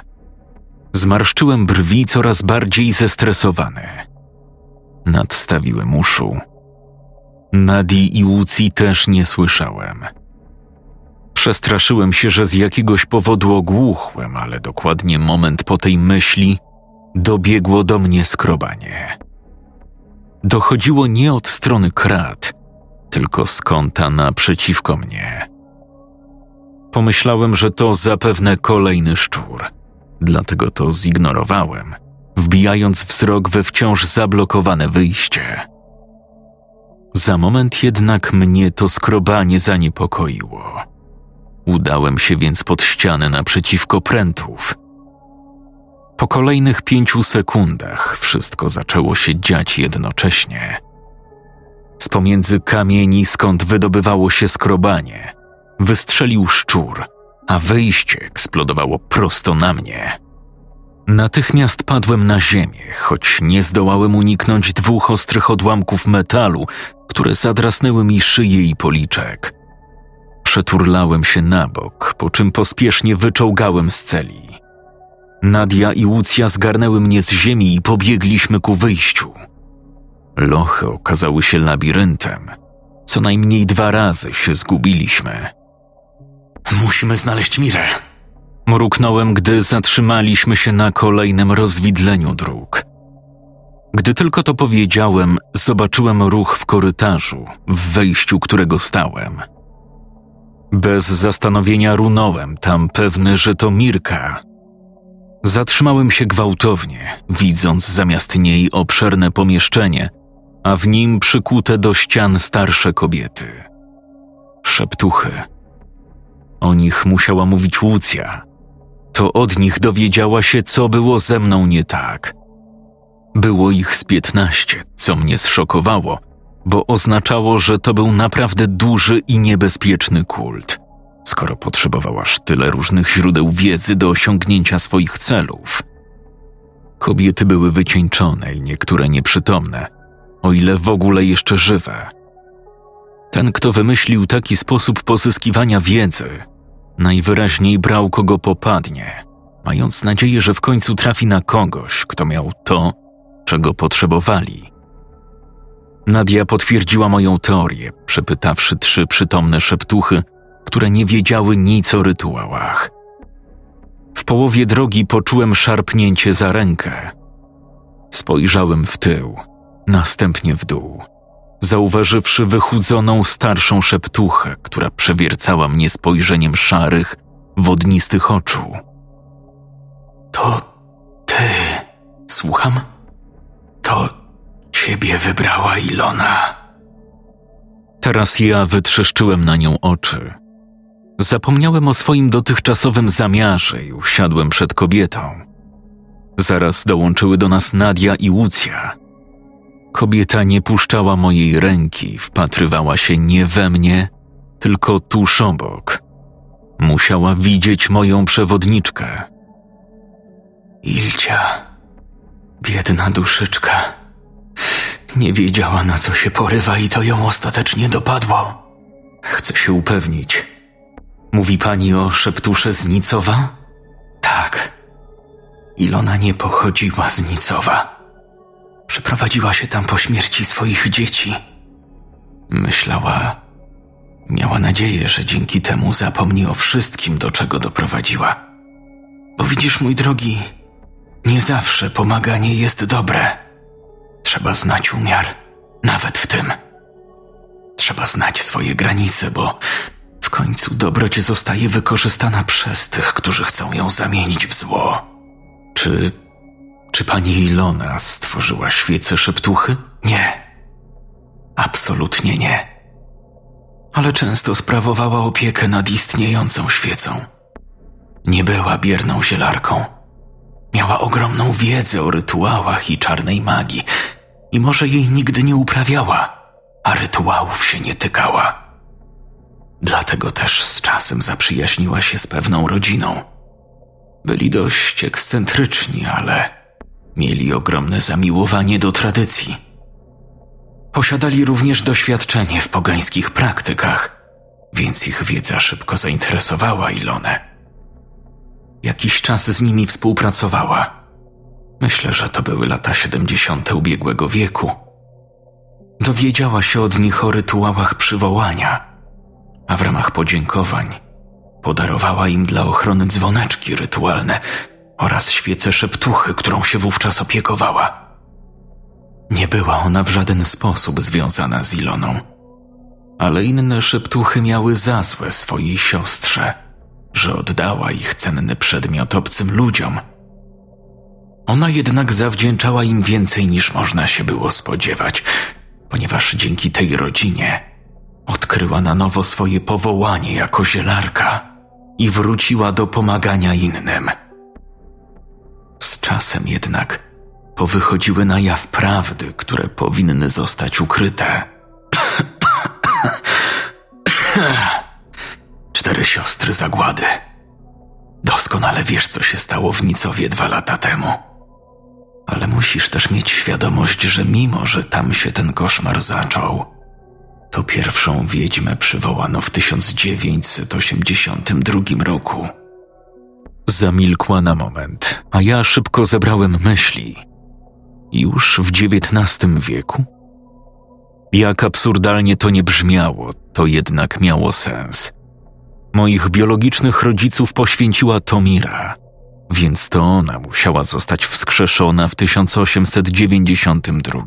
A: Zmarszczyłem brwi coraz bardziej zestresowany. Nadstawiłem uszu Nadi i Łucji też nie słyszałem. Przestraszyłem się, że z jakiegoś powodu ogłuchłem, ale dokładnie moment po tej myśli dobiegło do mnie skrobanie. Dochodziło nie od strony krat, tylko z kąta naprzeciwko mnie. Pomyślałem, że to zapewne kolejny szczur, dlatego to zignorowałem, wbijając wzrok we wciąż zablokowane wyjście. Za moment jednak mnie to skrobanie zaniepokoiło. Udałem się więc pod ścianę naprzeciwko prętów. Po kolejnych pięciu sekundach wszystko zaczęło się dziać jednocześnie. Z pomiędzy kamieni, skąd wydobywało się skrobanie, wystrzelił szczur, a wyjście eksplodowało prosto na mnie. Natychmiast padłem na ziemię, choć nie zdołałem uniknąć dwóch ostrych odłamków metalu, które zadrasnęły mi szyję i policzek. Przeturlałem się na bok, po czym pospiesznie wyczołgałem z celi. Nadia i Łucja zgarnęły mnie z ziemi i pobiegliśmy ku wyjściu. Lochy okazały się labiryntem. Co najmniej dwa razy się zgubiliśmy. Musimy znaleźć Mirę. Mruknąłem, gdy zatrzymaliśmy się na kolejnym rozwidleniu dróg. Gdy tylko to powiedziałem, zobaczyłem ruch w korytarzu, w wejściu którego stałem. Bez zastanowienia runąłem tam pewny, że to Mirka. Zatrzymałem się gwałtownie, widząc zamiast niej obszerne pomieszczenie, a w nim przykute do ścian starsze kobiety. Szeptuchy. O nich musiała mówić Łucja. To od nich dowiedziała się, co było ze mną nie tak – było ich z piętnaście, co mnie zszokowało, bo oznaczało, że to był naprawdę duży i niebezpieczny kult, skoro potrzebował aż tyle różnych źródeł wiedzy do osiągnięcia swoich celów. Kobiety były wycieńczone i niektóre nieprzytomne, o ile w ogóle jeszcze żywe. Ten, kto wymyślił taki sposób pozyskiwania wiedzy, najwyraźniej brał kogo popadnie, mając nadzieję, że w końcu trafi na kogoś, kto miał to, czego potrzebowali. Nadia potwierdziła moją teorię, przepytawszy trzy przytomne szeptuchy, które nie wiedziały nic o rytuałach. W połowie drogi poczułem szarpnięcie za rękę. Spojrzałem w tył, następnie w dół, zauważywszy wychudzoną starszą szeptuchę, która przewiercała mnie spojrzeniem szarych, wodnistych oczu.
B: To ty, słucham? To ciebie wybrała Ilona.
A: Teraz ja wytrzeszczyłem na nią oczy. Zapomniałem o swoim dotychczasowym zamiarze i usiadłem przed kobietą. Zaraz dołączyły do nas Nadia i Łucja. Kobieta nie puszczała mojej ręki, wpatrywała się nie we mnie, tylko tuż obok. Musiała widzieć moją przewodniczkę.
B: Ilcia, biedna duszyczka, nie wiedziała na co się porywa i to ją ostatecznie dopadło.
A: Chcę się upewnić. Mówi pani o szeptusze z Nicowa?
B: Tak. Ilona nie pochodziła z Nicowa. Przeprowadziła się tam po śmierci swoich dzieci. Myślała, miała nadzieję, że dzięki temu zapomni o wszystkim, do czego doprowadziła. Bo widzisz, mój drogi, nie zawsze pomaganie jest dobre. Trzeba znać umiar, nawet w tym. Trzeba znać swoje granice, bo w końcu dobroć zostaje wykorzystana przez tych, którzy chcą ją zamienić w zło.
A: Czy. czy pani Ilona stworzyła świece szeptuchy?
B: Nie. Absolutnie nie. Ale często sprawowała opiekę nad istniejącą świecą. Nie była bierną zielarką. Miała ogromną wiedzę o rytuałach i czarnej magii, i może jej nigdy nie uprawiała, a rytuałów się nie tykała. Dlatego też z czasem zaprzyjaźniła się z pewną rodziną. Byli dość ekscentryczni, ale mieli ogromne zamiłowanie do tradycji. Posiadali również doświadczenie w pogańskich praktykach, więc ich wiedza szybko zainteresowała Ilonę. Jakiś czas z nimi współpracowała. Myślę, że to były lata siedemdziesiąte ubiegłego wieku. Dowiedziała się od nich o rytuałach przywołania, a w ramach podziękowań podarowała im dla ochrony dzwoneczki rytualne oraz świecę szeptuchy, którą się wówczas opiekowała. Nie była ona w żaden sposób związana z Iloną, ale inne szeptuchy miały za złe swojej siostrze, że oddała ich cenny przedmiot obcym ludziom. Ona jednak zawdzięczała im więcej niż można się było spodziewać, ponieważ dzięki tej rodzinie odkryła na nowo swoje powołanie jako zielarka i wróciła do pomagania innym. Z czasem jednak powychodziły na jaw prawdy, które powinny zostać ukryte. Cztery siostry zagłady. Doskonale wiesz, co się stało w Nicowie dwa lata temu. Ale musisz też mieć świadomość, że mimo, że tam się ten koszmar zaczął, to pierwszą wiedźmę przywołano w 1982 roku.
A: Zamilkła na moment, a ja szybko zebrałem myśli. Już w XIX wieku? Jak absurdalnie to nie brzmiało, to jednak miało sens. Moich biologicznych rodziców poświęciła Tomira, więc to ona musiała zostać wskrzeszona w 1892.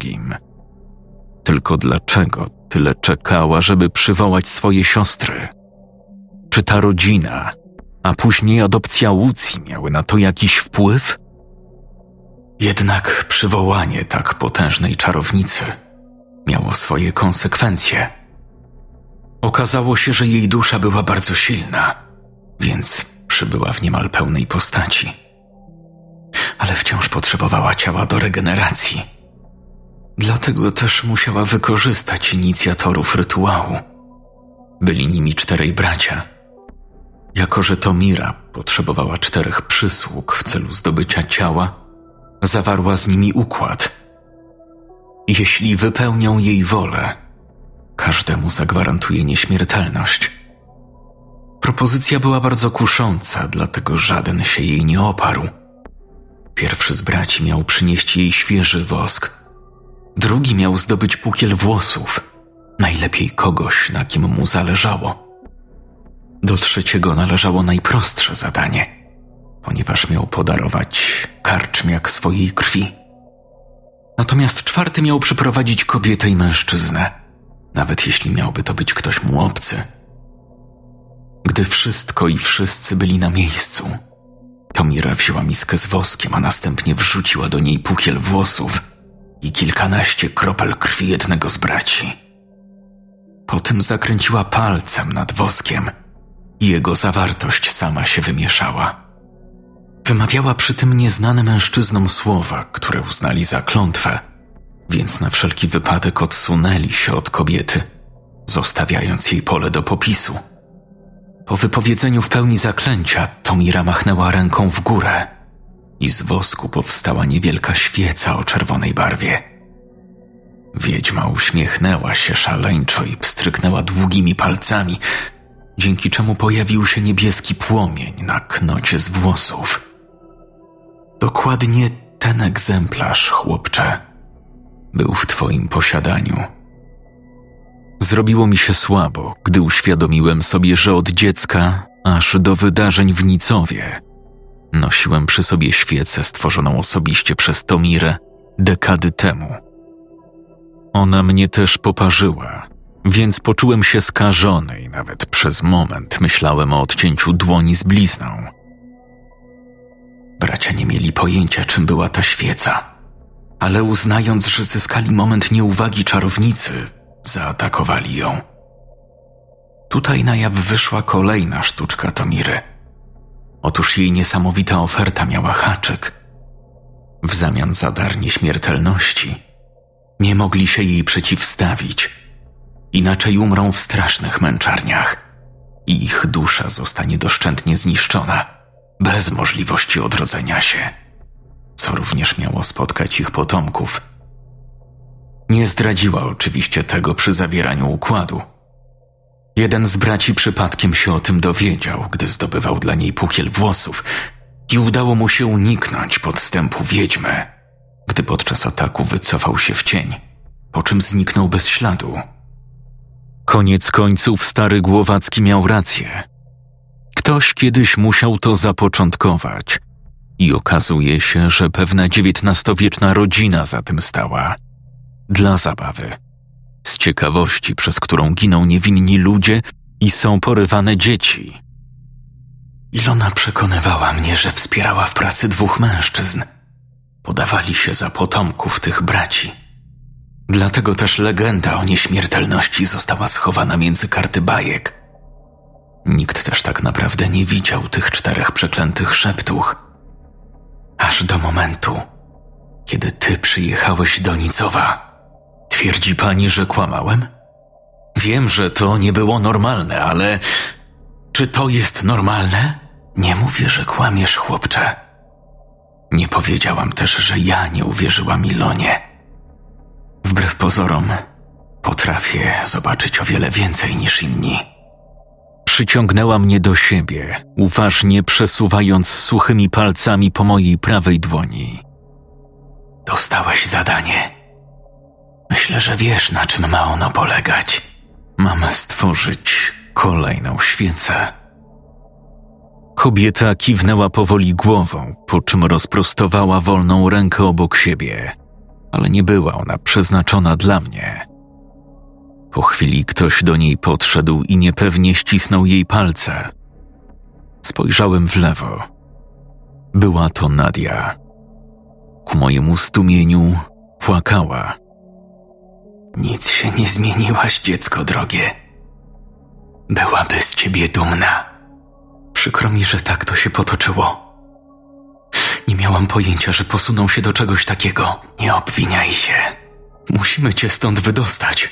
A: Tylko dlaczego tyle czekała, żeby przywołać swoje siostry? Czy ta rodzina, a później adopcja Łucji miały na to jakiś wpływ?
B: Jednak przywołanie tak potężnej czarownicy miało swoje konsekwencje. Okazało się, że jej dusza była bardzo silna, więc przybyła w niemal pełnej postaci. Ale wciąż potrzebowała ciała do regeneracji. Dlatego też musiała wykorzystać inicjatorów rytuału. Byli nimi czterej bracia. Jako, że Tomira potrzebowała czterech przysług w celu zdobycia ciała, zawarła z nimi układ. Jeśli wypełnią jej wolę, każdemu zagwarantuje nieśmiertelność. Propozycja była bardzo kusząca, dlatego żaden się jej nie oparł. Pierwszy z braci miał przynieść jej świeży wosk, Drugi miał zdobyć pukiel włosów, najlepiej kogoś, na kim mu zależało. Do trzeciego należało najprostsze zadanie, ponieważ miał podarować karczmiak swojej krwi. Natomiast czwarty miał przyprowadzić kobietę i mężczyznę, nawet jeśli miałby to być ktoś mu obcy. Gdy wszystko i wszyscy byli na miejscu, Tomira wzięła miskę z woskiem, a następnie wrzuciła do niej pukiel włosów i kilkanaście kropel krwi jednego z braci. Potem zakręciła palcem nad woskiem i jego zawartość sama się wymieszała. Wymawiała przy tym nieznane mężczyznom słowa, które uznali za klątwę, więc na wszelki wypadek odsunęli się od kobiety, zostawiając jej pole do popisu. Po wypowiedzeniu w pełni zaklęcia, Tomira machnęła ręką w górę i z wosku powstała niewielka świeca o czerwonej barwie. Wiedźma uśmiechnęła się szaleńczo i pstryknęła długimi palcami, dzięki czemu pojawił się niebieski płomień na knocie z włosów. Dokładnie ten egzemplarz, chłopcze, był w twoim posiadaniu. Zrobiło mi się słabo, gdy uświadomiłem sobie, że od dziecka aż do wydarzeń w Nicowie nosiłem przy sobie świecę stworzoną osobiście przez Tomirę dekady temu. Ona mnie też poparzyła, więc poczułem się skażony i nawet przez moment myślałem o odcięciu dłoni z blizną. Bracia nie mieli pojęcia, czym była ta świeca, ale uznając, że zyskali moment nieuwagi czarownicy, zaatakowali ją. Tutaj na jaw wyszła kolejna sztuczka Tomiry. Otóż jej niesamowita oferta miała haczyk. W zamian za dar nieśmiertelności nie mogli się jej przeciwstawić, inaczej umrą w strasznych męczarniach i ich dusza zostanie doszczętnie zniszczona, bez możliwości odrodzenia się, co również miało spotkać ich potomków – nie zdradziła oczywiście tego przy zawieraniu układu. Jeden z braci przypadkiem się o tym dowiedział, gdy zdobywał dla niej pukiel włosów i udało mu się uniknąć podstępu wiedźmy, gdy podczas ataku wycofał się w cień, po czym zniknął bez śladu. Koniec końców stary Głowacki miał rację. Ktoś kiedyś musiał to zapoczątkować i okazuje się, że pewna dziewiętnastowieczna rodzina za tym stała – dla zabawy, z ciekawości, przez którą giną niewinni ludzie i są porywane dzieci. Ilona przekonywała mnie, że wspierała w pracy dwóch mężczyzn. Podawali się za potomków tych braci. Dlatego też legenda o nieśmiertelności została schowana między karty bajek. Nikt też tak naprawdę nie widział tych czterech przeklętych szeptuch. Aż do momentu, kiedy ty przyjechałeś do Nicowa. Twierdzi pani, że kłamałem? Wiem, że to nie było normalne, ale czy to jest normalne? Nie mówię, że kłamiesz, chłopcze. Nie powiedziałam też, że ja nie uwierzyłam Ilonie. Wbrew pozorom, potrafię zobaczyć o wiele więcej niż inni. Przyciągnęła mnie do siebie, uważnie przesuwając suchymi palcami po mojej prawej dłoni. Dostałeś zadanie Myślę, że wiesz, na czym ma ono polegać. Mamy stworzyć kolejną świecę. Kobieta kiwnęła powoli głową, po czym rozprostowała wolną rękę obok siebie, ale nie była ona przeznaczona dla mnie. Po chwili ktoś do niej podszedł i niepewnie ścisnął jej palce. Spojrzałem w lewo. Była to Nadia. Ku mojemu stumieniu płakała. Nic się nie zmieniłaś, dziecko drogie. Byłaby z ciebie dumna. Przykro mi, że tak to się potoczyło. Nie miałam pojęcia, że posuną się do czegoś takiego. Nie obwiniaj się. Musimy cię stąd wydostać.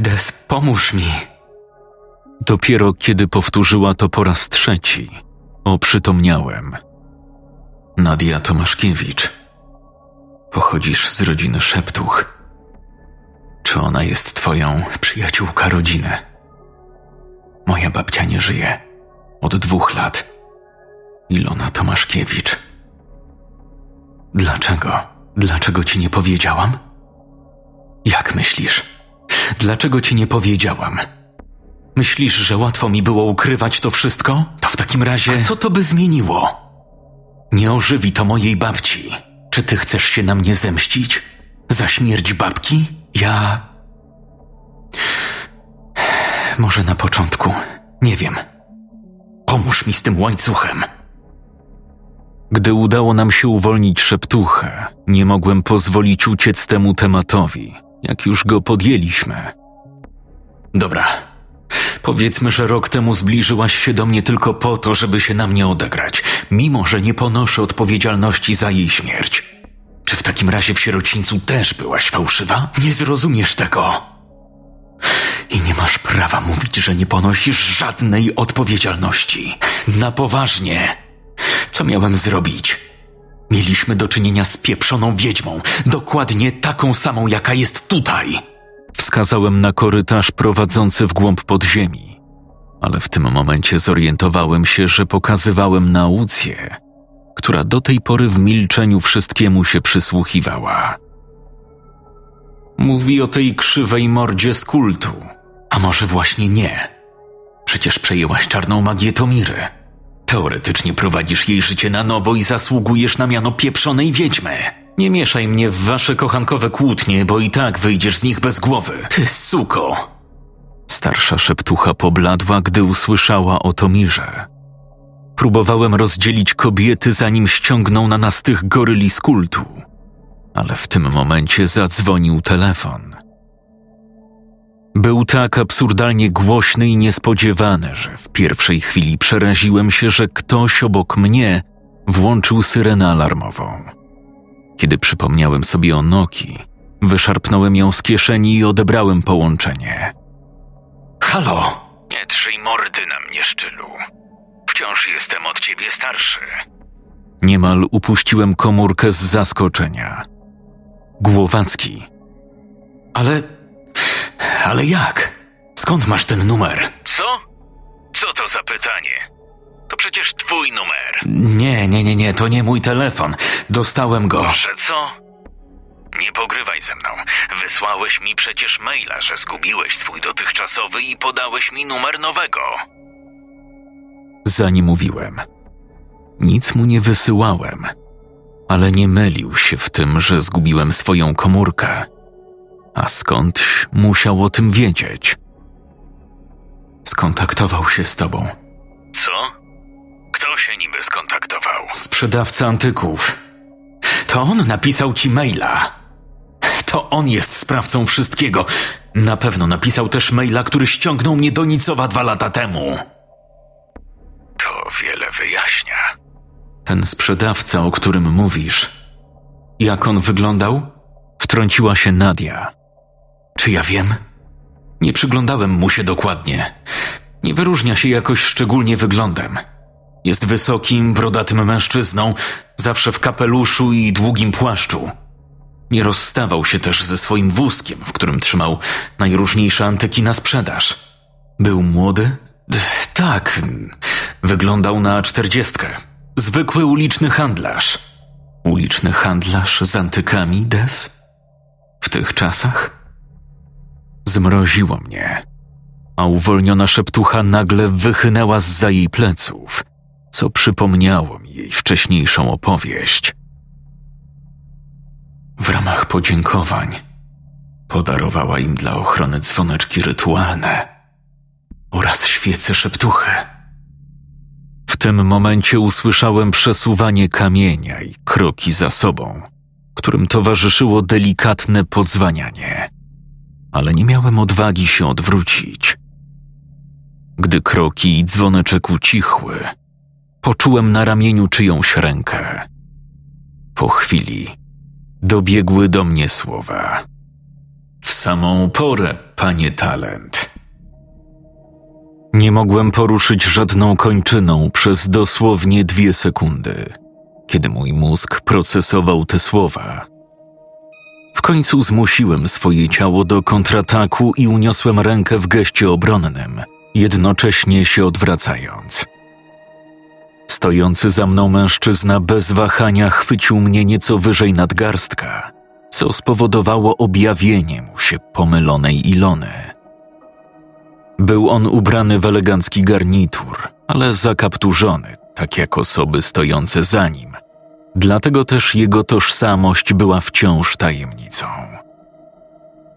B: Des, pomóż mi. Dopiero kiedy powtórzyła to po raz trzeci, oprzytomniałem. Nadia Tomaszkiewicz. Pochodzisz z rodziny Szeptuch. Czy ona jest twoją przyjaciółka rodziny? Moja babcia nie żyje. Od dwóch lat. Ilona Tomaszkiewicz. Dlaczego? Dlaczego ci nie powiedziałam? Jak myślisz? Dlaczego ci nie powiedziałam? Myślisz, że łatwo mi było ukrywać to wszystko? To w takim razie. A co to by zmieniło? Nie ożywi to mojej babci. Czy ty chcesz się na mnie zemścić? Za śmierć babki? Ja. Może na początku. Nie wiem. Pomóż mi z tym łańcuchem.
A: Gdy udało nam się uwolnić szeptuchę, nie mogłem pozwolić uciec temu tematowi, jak już go podjęliśmy.
B: Dobra. Powiedzmy, że rok temu zbliżyłaś się do mnie tylko po to, żeby się na mnie odegrać, mimo że nie ponoszę odpowiedzialności za jej śmierć. Czy w takim razie w sierocińcu też byłaś fałszywa? Nie zrozumiesz tego. I nie masz prawa mówić, że nie ponosisz żadnej odpowiedzialności. Na poważnie. Co miałem zrobić? Mieliśmy do czynienia z pieprzoną wiedźmą, dokładnie taką samą, jaka jest tutaj.
A: Wskazałem na korytarz prowadzący w głąb podziemi, ale w tym momencie zorientowałem się, że pokazywałem naucję, która do tej pory w milczeniu wszystkiemu się przysłuchiwała.
B: Mówi o tej krzywej mordzie z kultu. A może właśnie nie? Przecież przejęłaś czarną magię Tomiry. Teoretycznie prowadzisz jej życie na nowo i zasługujesz na miano pieprzonej wiedźmy. Nie mieszaj mnie w wasze kochankowe kłótnie, bo i tak wyjdziesz z nich bez głowy. Ty suko!
A: Starsza szeptucha pobladła, gdy usłyszała o Tomirze. Próbowałem rozdzielić kobiety, zanim ściągną na nas tych goryli z kultu, ale w tym momencie zadzwonił telefon. Był tak absurdalnie głośny i niespodziewany, że w pierwszej chwili przeraziłem się, że ktoś obok mnie włączył syrenę alarmową. Kiedy przypomniałem sobie o Noki, wyszarpnąłem ją z kieszeni i odebrałem połączenie.
B: Halo!
C: Nie trzyj mordy na mnie, szczylu. Wciąż jestem od ciebie starszy.
A: Niemal upuściłem komórkę z zaskoczenia. Głowacki.
B: Ale. Ale jak? Skąd masz ten numer?
C: Co? Co to za pytanie? To przecież twój numer.
B: Nie, nie, nie, nie, to nie mój telefon. Dostałem go.
C: Że co? Nie pogrywaj ze mną. Wysłałeś mi przecież maila, że zgubiłeś swój dotychczasowy i podałeś mi numer nowego.
A: Za nie mówiłem. Nic mu nie wysyłałem, ale nie mylił się w tym, że zgubiłem swoją komórkę. A skądś musiał o tym wiedzieć.
B: Skontaktował się z tobą.
C: Co? Kto się niby skontaktował?
B: Sprzedawca antyków. To on napisał ci maila. To on jest sprawcą wszystkiego. Na pewno napisał też maila, który ściągnął mnie do Nicowa dwa lata temu.
C: To wiele wyjaśnia.
B: Ten sprzedawca, o którym mówisz. Jak on wyglądał? Wtrąciła się Nadia. Czy ja wiem? Nie przyglądałem mu się dokładnie. Nie wyróżnia się jakoś szczególnie wyglądem. Jest wysokim, brodatym mężczyzną, zawsze w kapeluszu i długim płaszczu. Nie rozstawał się też ze swoim wózkiem, w którym trzymał najróżniejsze antyki na sprzedaż. Był młody? Tak, wyglądał na czterdziestkę. Zwykły uliczny handlarz. Uliczny handlarz z antykami, Des? W tych czasach?
A: Zmroziło mnie, a uwolniona szeptucha nagle wychynęła z za jej pleców, co przypomniało mi jej wcześniejszą opowieść.
B: W ramach podziękowań podarowała im dla ochrony dzwoneczki rytualne oraz świece szeptuchy.
A: W tym momencie usłyszałem przesuwanie kamienia i kroki za sobą, którym towarzyszyło delikatne podzwanianie, ale nie miałem odwagi się odwrócić. Gdy kroki i dzwoneczek ucichły, poczułem na ramieniu czyjąś rękę. Po chwili dobiegły do mnie słowa.
B: W samą porę, panie talent.
A: Nie mogłem poruszyć żadną kończyną przez dosłownie dwie sekundy, kiedy mój mózg procesował te słowa. W końcu zmusiłem swoje ciało do kontrataku i uniosłem rękę w geście obronnym, jednocześnie się odwracając. Stojący za mną mężczyzna bez wahania chwycił mnie nieco wyżej nadgarstka co spowodowało objawienie mu się pomylonej Ilony. Był on ubrany w elegancki garnitur, ale zakapturzony, tak jak osoby stojące za nim. Dlatego też jego tożsamość była wciąż tajemnicą.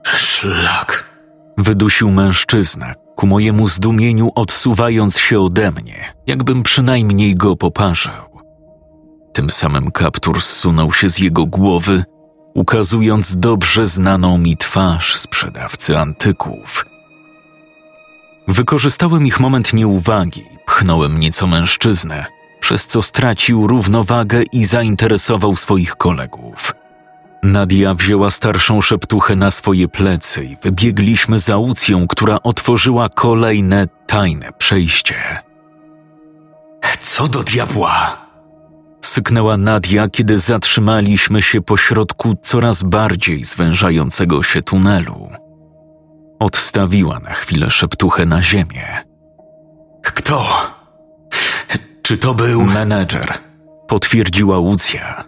B: Szlak.
A: Wydusił mężczyzna, ku mojemu zdumieniu odsuwając się ode mnie, jakbym przynajmniej go poparzał. Tym samym kaptur zsunął się z jego głowy, ukazując dobrze znaną mi twarz sprzedawcy antyków. Wykorzystałem ich moment nieuwagi, pchnąłem nieco mężczyznę, przez co stracił równowagę i zainteresował swoich kolegów. Nadia wzięła starszą szeptuchę na swoje plecy i wybiegliśmy za Ucją, która otworzyła kolejne tajne przejście.
B: Co do diabła?
A: Syknęła Nadia, kiedy zatrzymaliśmy się pośrodku coraz bardziej zwężającego się tunelu. Odstawiła na chwilę szeptuchę na ziemię.
B: Kto? Czy to był.
A: Menedżer, potwierdziła Łucja.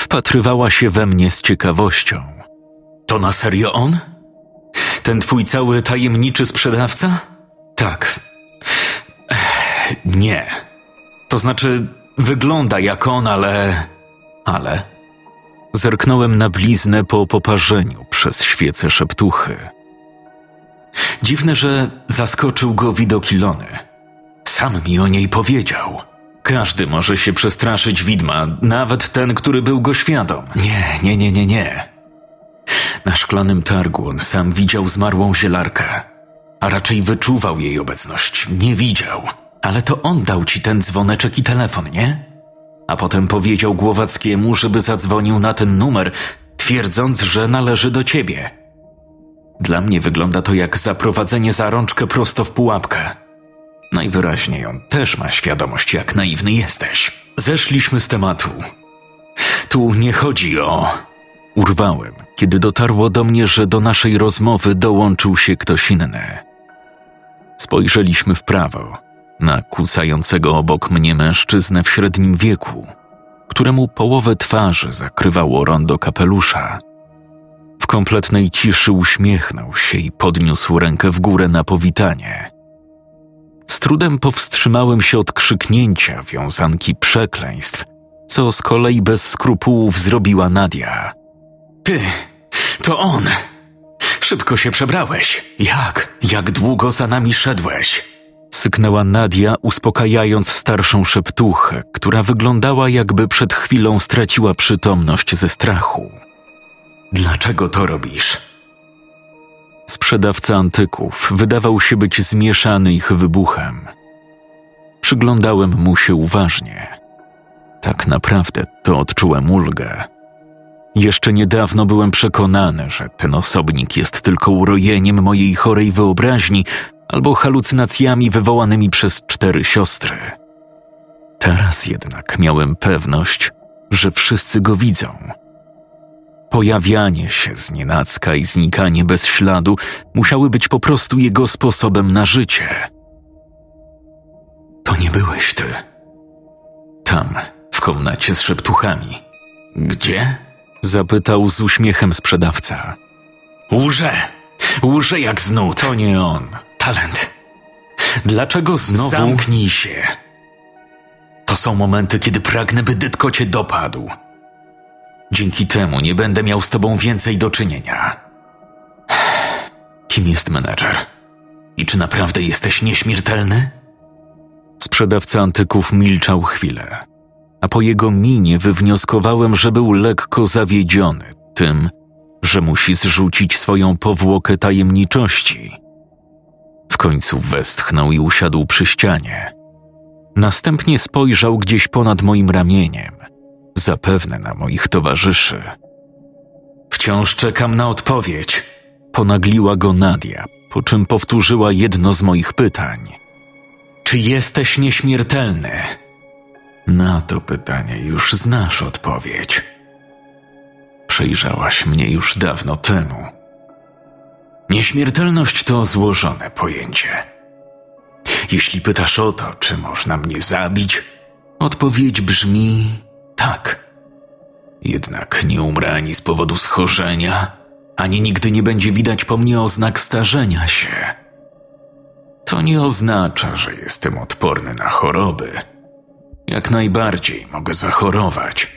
A: Wpatrywała się we mnie z ciekawością.
B: To na serio on? Ten twój cały tajemniczy sprzedawca?
A: Tak,
B: Ech, Nie. To znaczy, wygląda jak on, ale.
A: ale. Zerknąłem na bliznę po poparzeniu przez świecę szeptuchy.
B: Dziwne, że zaskoczył go widok Ilony. Sam mi o niej powiedział. Każdy może się przestraszyć widma, nawet ten, który był go świadom. Nie, nie, nie, nie, nie. Na szklanym targu on sam widział zmarłą zielarkę, a raczej wyczuwał jej obecność. Nie widział, ale to on dał ci ten dzwoneczek i telefon, nie? A potem powiedział Głowackiemu, żeby zadzwonił na ten numer, twierdząc, że należy do ciebie. Dla mnie wygląda to jak zaprowadzenie za rączkę prosto w pułapkę. Najwyraźniej on też ma świadomość, jak naiwny jesteś. Zeszliśmy z tematu. Tu nie chodzi o.
A: Urwałem, kiedy dotarło do mnie, że do naszej rozmowy dołączył się ktoś inny. Spojrzeliśmy w prawo, na kucającego obok mnie mężczyznę w średnim wieku, któremu połowę twarzy zakrywało rondo kapelusza. Kompletnej ciszy uśmiechnął się i podniósł rękę w górę na powitanie. Z trudem powstrzymałem się od krzyknięcia wiązanki przekleństw, co z kolei bez skrupułów zrobiła Nadia.
B: Ty, to on. Szybko się przebrałeś. Jak? Jak długo za nami szedłeś?
A: Syknęła Nadia, uspokajając starszą szeptuchę, która wyglądała jakby przed chwilą straciła przytomność ze strachu.
B: Dlaczego to robisz?
A: Sprzedawca antyków wydawał się być zmieszany ich wybuchem. Przyglądałem mu się uważnie. Tak naprawdę to odczułem ulgę. Jeszcze niedawno byłem przekonany, że ten osobnik jest tylko urojeniem mojej chorej wyobraźni albo halucynacjami wywołanymi przez cztery siostry. Teraz jednak miałem pewność, że wszyscy go widzą. Pojawianie się z nienacka i znikanie bez śladu musiały być po prostu jego sposobem na życie.
B: To nie byłeś ty. Tam, w komnacie z szeptuchami. Gdzie?
A: Zapytał z uśmiechem sprzedawca.
B: Łże! Łże jak znud.
A: To nie on.
B: Talent.
A: Dlaczego znowu.
B: Zamknij się. To są momenty, kiedy pragnę, by Dytko cię dopadł. Dzięki temu nie będę miał z tobą więcej do czynienia. Kim jest menedżer? I czy naprawdę jesteś nieśmiertelny?
A: Sprzedawca antyków milczał chwilę, a po jego minie wywnioskowałem, że był lekko zawiedziony tym, że musi zrzucić swoją powłokę tajemniczości. W końcu westchnął i usiadł przy ścianie. Następnie spojrzał gdzieś ponad moim ramieniem, zapewne na moich towarzyszy.
B: Wciąż czekam na odpowiedź.
A: Ponagliła go Nadia, po czym powtórzyła jedno z moich pytań.
B: Czy jesteś nieśmiertelny? Na to pytanie już znasz odpowiedź. Przejrzałaś mnie już dawno temu. Nieśmiertelność to złożone pojęcie. Jeśli pytasz o to, czy można mnie zabić, odpowiedź brzmi tak. Jednak nie umrę ani z powodu schorzenia, ani nigdy nie będzie widać po mnie oznak starzenia się. To nie oznacza, że jestem odporny na choroby. Jak najbardziej mogę zachorować,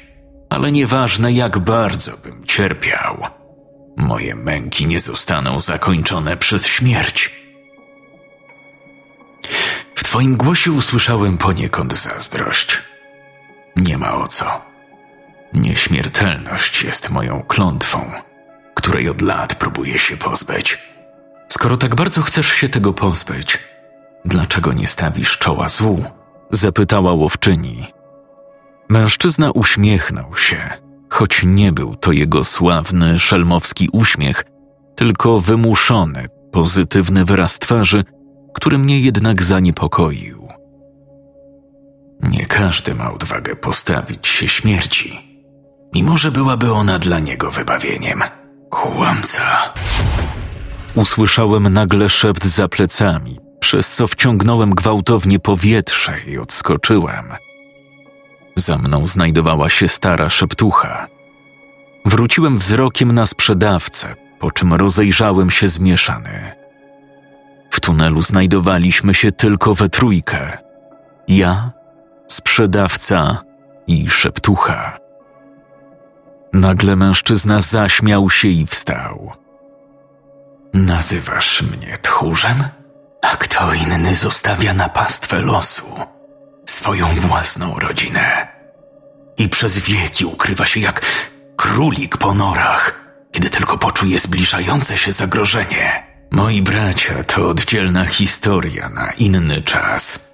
B: ale nieważne jak bardzo bym cierpiał, moje męki nie zostaną zakończone przez śmierć. W twoim głosie usłyszałem poniekąd zazdrość. Nie ma o co. Nieśmiertelność jest moją klątwą, której od lat próbuję się pozbyć. Skoro tak bardzo chcesz się tego pozbyć, dlaczego nie stawisz czoła złu? Zapytała łowczyni. Mężczyzna uśmiechnął się, choć nie był to jego sławny, szelmowski uśmiech, tylko wymuszony, pozytywny wyraz twarzy, który mnie jednak zaniepokoił. Nie każdy ma odwagę postawić się śmierci, mimo że byłaby ona dla niego wybawieniem. Kłamca. Usłyszałem nagle szept za plecami, przez co wciągnąłem gwałtownie powietrze i odskoczyłem. Za mną znajdowała się stara szeptucha. Wróciłem wzrokiem na sprzedawcę, po czym rozejrzałem się zmieszany. W tunelu znajdowaliśmy się tylko we trójkę. Ja, sprzedawca i szeptucha. Nagle mężczyzna zaśmiał się i wstał. Nazywasz mnie tchórzem? A kto inny zostawia na pastwę losu swoją własną rodzinę? I przez wieki ukrywa się jak królik po norach, kiedy tylko poczuje zbliżające się zagrożenie. Moi bracia to oddzielna historia na inny czas.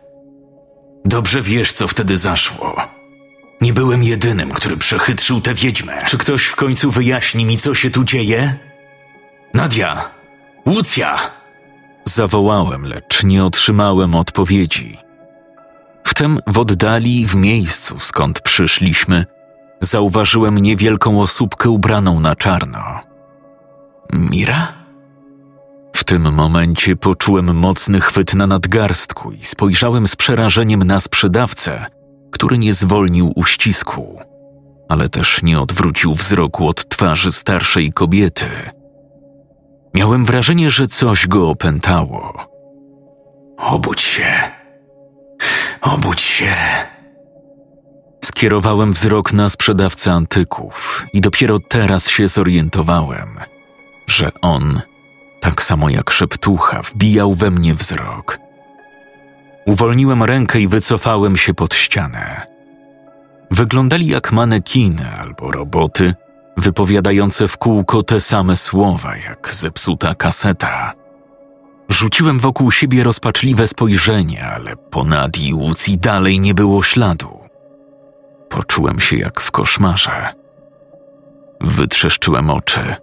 B: Dobrze wiesz, co wtedy zaszło. Nie byłem jedynym, który przechytrzył tę wiedźmę. Czy ktoś w końcu wyjaśni mi, co się tu dzieje? Nadia! Łucja! Zawołałem, lecz nie otrzymałem odpowiedzi. Wtem w oddali, w miejscu, skąd przyszliśmy, zauważyłem niewielką osóbkę ubraną na czarno. Mira? W tym momencie poczułem mocny chwyt na nadgarstku i spojrzałem z przerażeniem na sprzedawcę, który nie zwolnił uścisku, ale też nie odwrócił wzroku od twarzy starszej kobiety. Miałem wrażenie, że coś go opętało. Obudź się. Obudź się. Skierowałem wzrok na sprzedawcę antyków i dopiero teraz się zorientowałem, że on tak samo jak szeptucha, wbijał we mnie wzrok. Uwolniłem rękę i wycofałem się pod ścianę. Wyglądali jak manekiny albo roboty, wypowiadające w kółko te same słowa jak zepsuta kaseta. Rzuciłem wokół siebie rozpaczliwe spojrzenie, ale po Nadii Łucji dalej nie było śladu. Poczułem się jak w koszmarze. Wytrzeszczyłem oczy.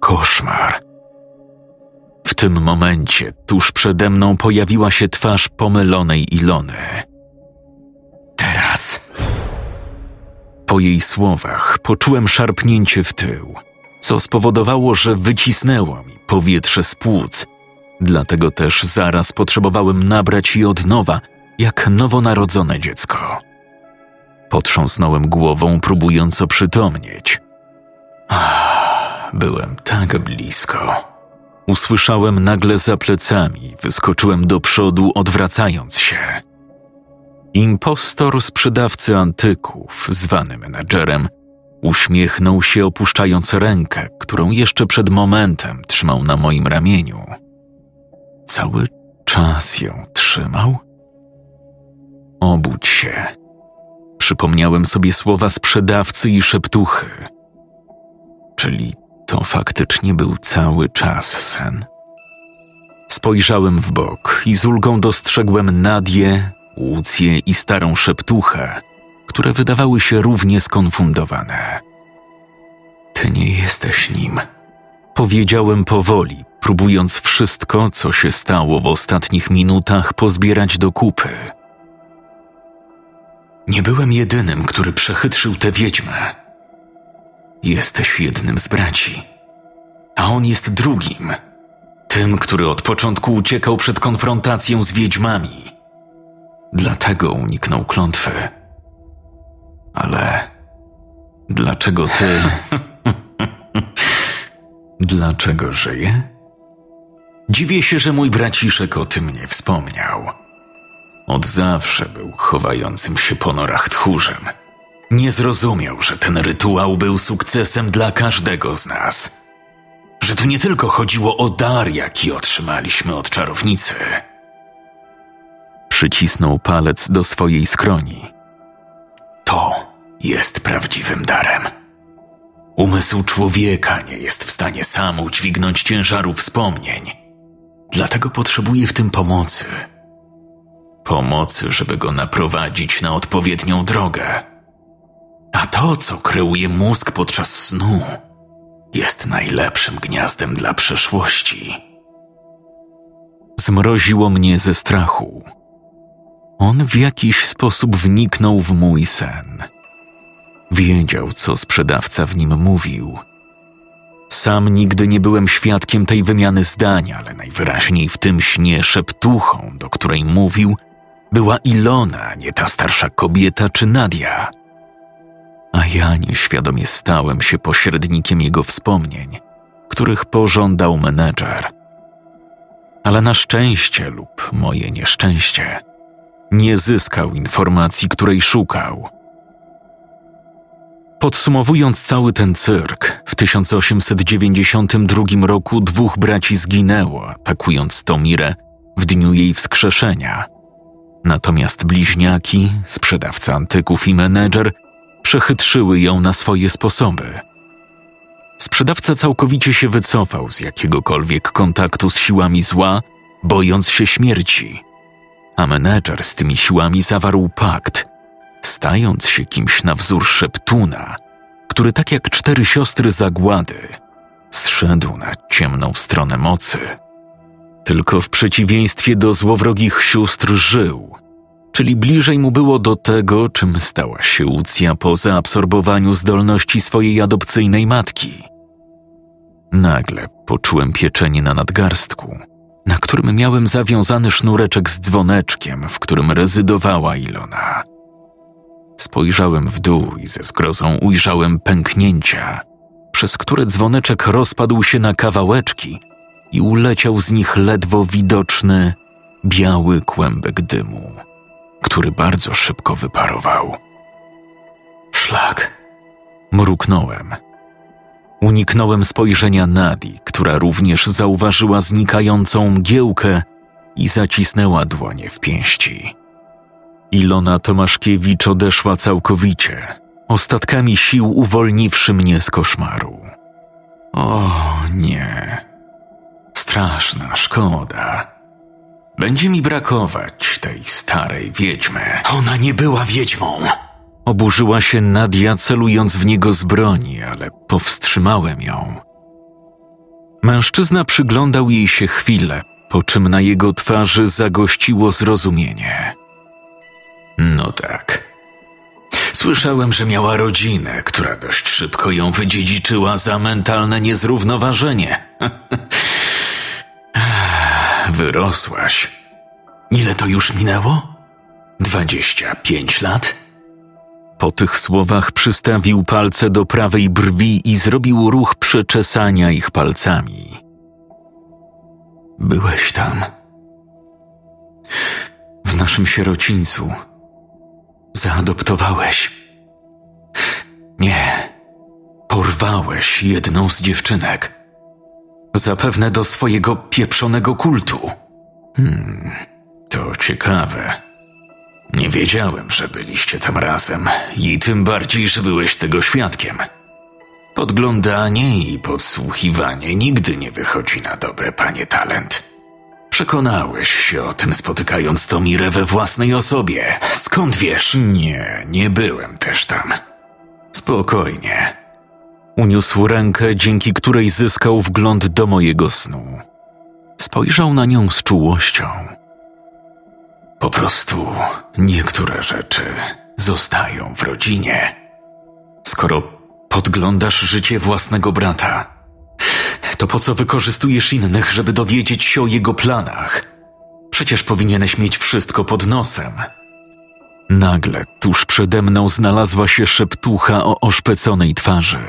B: Koszmar. Tym momencie tuż przede mną pojawiła się twarz pomylonej Ilony. Teraz. Po jej słowach poczułem szarpnięcie w tył, co spowodowało, że wycisnęło mi powietrze z płuc. Dlatego też zaraz potrzebowałem nabrać je od nowa, jak nowonarodzone dziecko. Potrząsnąłem głową, próbując oprzytomnieć. Ach, byłem tak blisko. Usłyszałem nagle za plecami, wyskoczyłem do przodu, odwracając się. Impostor sprzedawcy antyków, zwany menadżerem, uśmiechnął się, opuszczając rękę, którą jeszcze przed momentem trzymał na moim ramieniu. Cały czas ją trzymał? Obudź się. Przypomniałem sobie słowa sprzedawcy i szeptuchy. Czyli to faktycznie był cały czas sen. Spojrzałem w bok i z ulgą dostrzegłem Nadię, Łucję i starą szeptuchę, które wydawały się równie skonfundowane. Ty nie jesteś nim, powiedziałem powoli, próbując wszystko, co się stało w ostatnich minutach, pozbierać do kupy. Nie byłem jedynym, który przechytrzył tę wiedźmę. Jesteś jednym z braci, a on jest drugim. Tym, który od początku uciekał przed konfrontacją z wiedźmami. Dlatego uniknął klątwy. Ale Dlaczego ty. Dlaczego żyję? Dziwię się, że mój braciszek o tym nie wspomniał. Od zawsze był chowającym się po norach tchórzem. Nie zrozumiał, że ten rytuał był sukcesem dla każdego z nas. Że tu nie tylko chodziło o dar, jaki otrzymaliśmy od czarownicy. Przycisnął palec do swojej skroni. To jest prawdziwym darem. Umysł człowieka nie jest w stanie sam udźwignąć ciężaru wspomnień. Dlatego potrzebuje w tym pomocy. Pomocy, żeby go naprowadzić na odpowiednią drogę. A to, co kreuje mózg podczas snu, jest najlepszym gniazdem dla przeszłości. Zmroziło mnie ze strachu. On w jakiś sposób wniknął w mój sen. Wiedział, co sprzedawca w nim mówił. Sam nigdy nie byłem świadkiem tej wymiany zdań, ale najwyraźniej w tym śnie szeptuchą, do której mówił, była Ilona, nie ta starsza kobieta czy Nadia. A ja nieświadomie stałem się pośrednikiem jego wspomnień, których pożądał menedżer. Ale na szczęście lub moje nieszczęście nie zyskał informacji, której szukał. Podsumowując cały ten cyrk, w 1892 roku dwóch braci zginęło, atakując Tomirę w dniu jej wskrzeszenia. Natomiast bliźniaki, sprzedawca antyków i menedżer przechytrzyły ją na swoje sposoby. Sprzedawca całkowicie się wycofał z jakiegokolwiek kontaktu z siłami zła, bojąc się śmierci, a menedżer z tymi siłami zawarł pakt, stając się kimś na wzór szeptuna, który tak jak cztery siostry zagłady zszedł na ciemną stronę mocy. Tylko w przeciwieństwie do złowrogich sióstr żył, czyli bliżej mu było do tego, czym stała się Lucja po zaabsorbowaniu zdolności swojej adopcyjnej matki. Nagle poczułem pieczenie na nadgarstku, na którym miałem zawiązany sznureczek z dzwoneczkiem, w którym rezydowała Ilona. Spojrzałem w dół i ze zgrozą ujrzałem pęknięcia, przez które dzwoneczek rozpadł się na kawałeczki i uleciał z nich ledwo widoczny, biały kłębek dymu, który bardzo szybko wyparował. Szlak! Mruknąłem. Uniknąłem spojrzenia Nadi, która również zauważyła znikającą mgiełkę i zacisnęła dłonie w pięści. Ilona Tomaszkiewicz odeszła całkowicie, ostatkami sił uwolniwszy mnie z koszmaru. O nie, straszna szkoda. Będzie mi brakować tej starej wiedźmy. Ona nie była wiedźmą. Oburzyła się Nadia, celując w niego z broni, ale powstrzymałem ją. Mężczyzna przyglądał jej się chwilę, po czym na jego twarzy zagościło zrozumienie. No tak. Słyszałem, że miała rodzinę, która dość szybko ją wydziedziczyła za mentalne niezrównoważenie. Wyrosłaś. Ile to już minęło? Dwadzieścia pięć lat? Po tych słowach przystawił palce do prawej brwi i zrobił ruch przeczesania ich palcami. Byłeś tam. W naszym sierocińcu zaadoptowałeś. Nie, porwałeś jedną z dziewczynek. Zapewne do swojego pieprzonego kultu. Hmm, to ciekawe. Nie wiedziałem, że byliście tam razem i tym bardziej, że byłeś tego świadkiem. Podglądanie i podsłuchiwanie nigdy nie wychodzi na dobre, panie talent. Przekonałeś się o tym spotykając Tomirę we własnej osobie. Skąd wiesz? Nie, nie byłem też tam. Spokojnie. Uniósł rękę, dzięki której zyskał wgląd do mojego snu. Spojrzał na nią z czułością. Po prostu niektóre rzeczy zostają w rodzinie. Skoro podglądasz życie własnego brata, to po co wykorzystujesz innych, żeby dowiedzieć się o jego planach? Przecież powinieneś mieć wszystko pod nosem.
A: Nagle tuż przede mną znalazła się szeptucha o oszpeconej twarzy.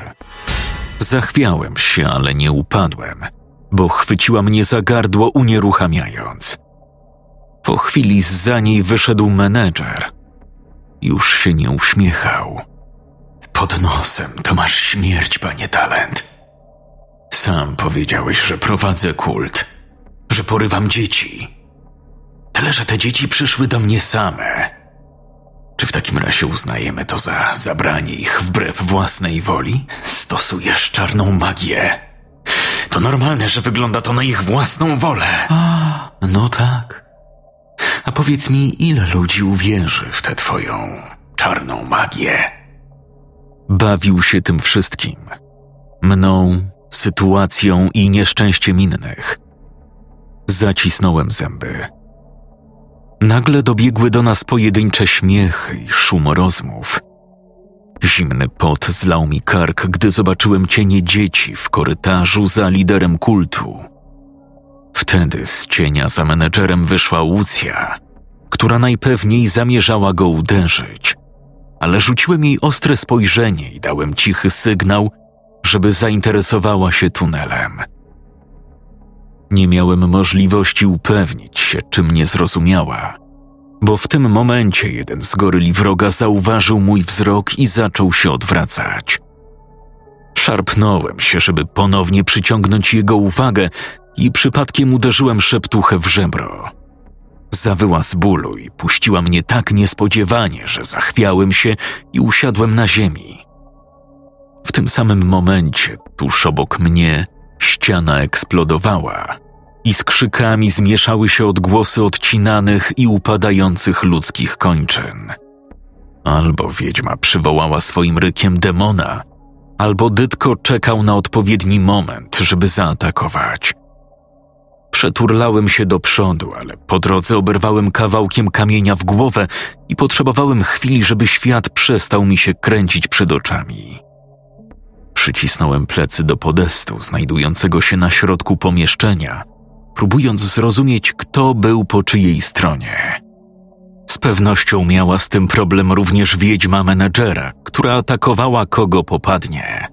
A: Zachwiałem się, ale nie upadłem, bo chwyciła mnie za gardło, unieruchamiając. Po chwili za niej wyszedł menedżer. Już się nie uśmiechał. Pod nosem to masz śmierć, panie talent. Sam powiedziałeś, że prowadzę kult, że porywam dzieci. Tyle, że te dzieci przyszły do mnie same. Czy w takim razie uznajemy to za zabranie ich wbrew własnej woli? Stosujesz czarną magię. To normalne, że wygląda to na ich własną wolę. A, no tak. A powiedz mi, ile ludzi uwierzy w tę twoją czarną magię? Bawił się tym wszystkim. Mną, sytuacją i nieszczęściem innych. Zacisnąłem zęby. Nagle dobiegły do nas pojedyncze śmiechy i szum rozmów. Zimny pot zlał mi kark, gdy zobaczyłem cienie dzieci w korytarzu za liderem kultu. Wtedy z cienia za menedżerem wyszła Łucja, która najpewniej zamierzała go uderzyć, ale rzuciłem jej ostre spojrzenie i dałem cichy sygnał, żeby zainteresowała się tunelem. Nie miałem możliwości upewnić się, czy mnie zrozumiała, bo w tym momencie jeden z goryli wroga zauważył mój wzrok i zaczął się odwracać. Szarpnąłem się, żeby ponownie przyciągnąć jego uwagę i przypadkiem uderzyłem szeptuchę w żebro. Zawyła z bólu i puściła mnie tak niespodziewanie, że zachwiałem się i usiadłem na ziemi. W tym samym momencie, tuż obok mnie, ściana eksplodowała i z krzykami zmieszały się odgłosy odcinanych i upadających ludzkich kończyn. Albo wiedźma przywołała swoim rykiem demona, albo Dytko czekał na odpowiedni moment, żeby zaatakować. Przeturlałem się do przodu, ale po drodze oberwałem kawałkiem kamienia w głowę i potrzebowałem chwili, żeby świat przestał mi się kręcić przed oczami. Przycisnąłem plecy do podestu znajdującego się na środku pomieszczenia, próbując zrozumieć, kto był po czyjej stronie. Z pewnością miała z tym problem również wiedźma menedżera, która atakowała kogo popadnie.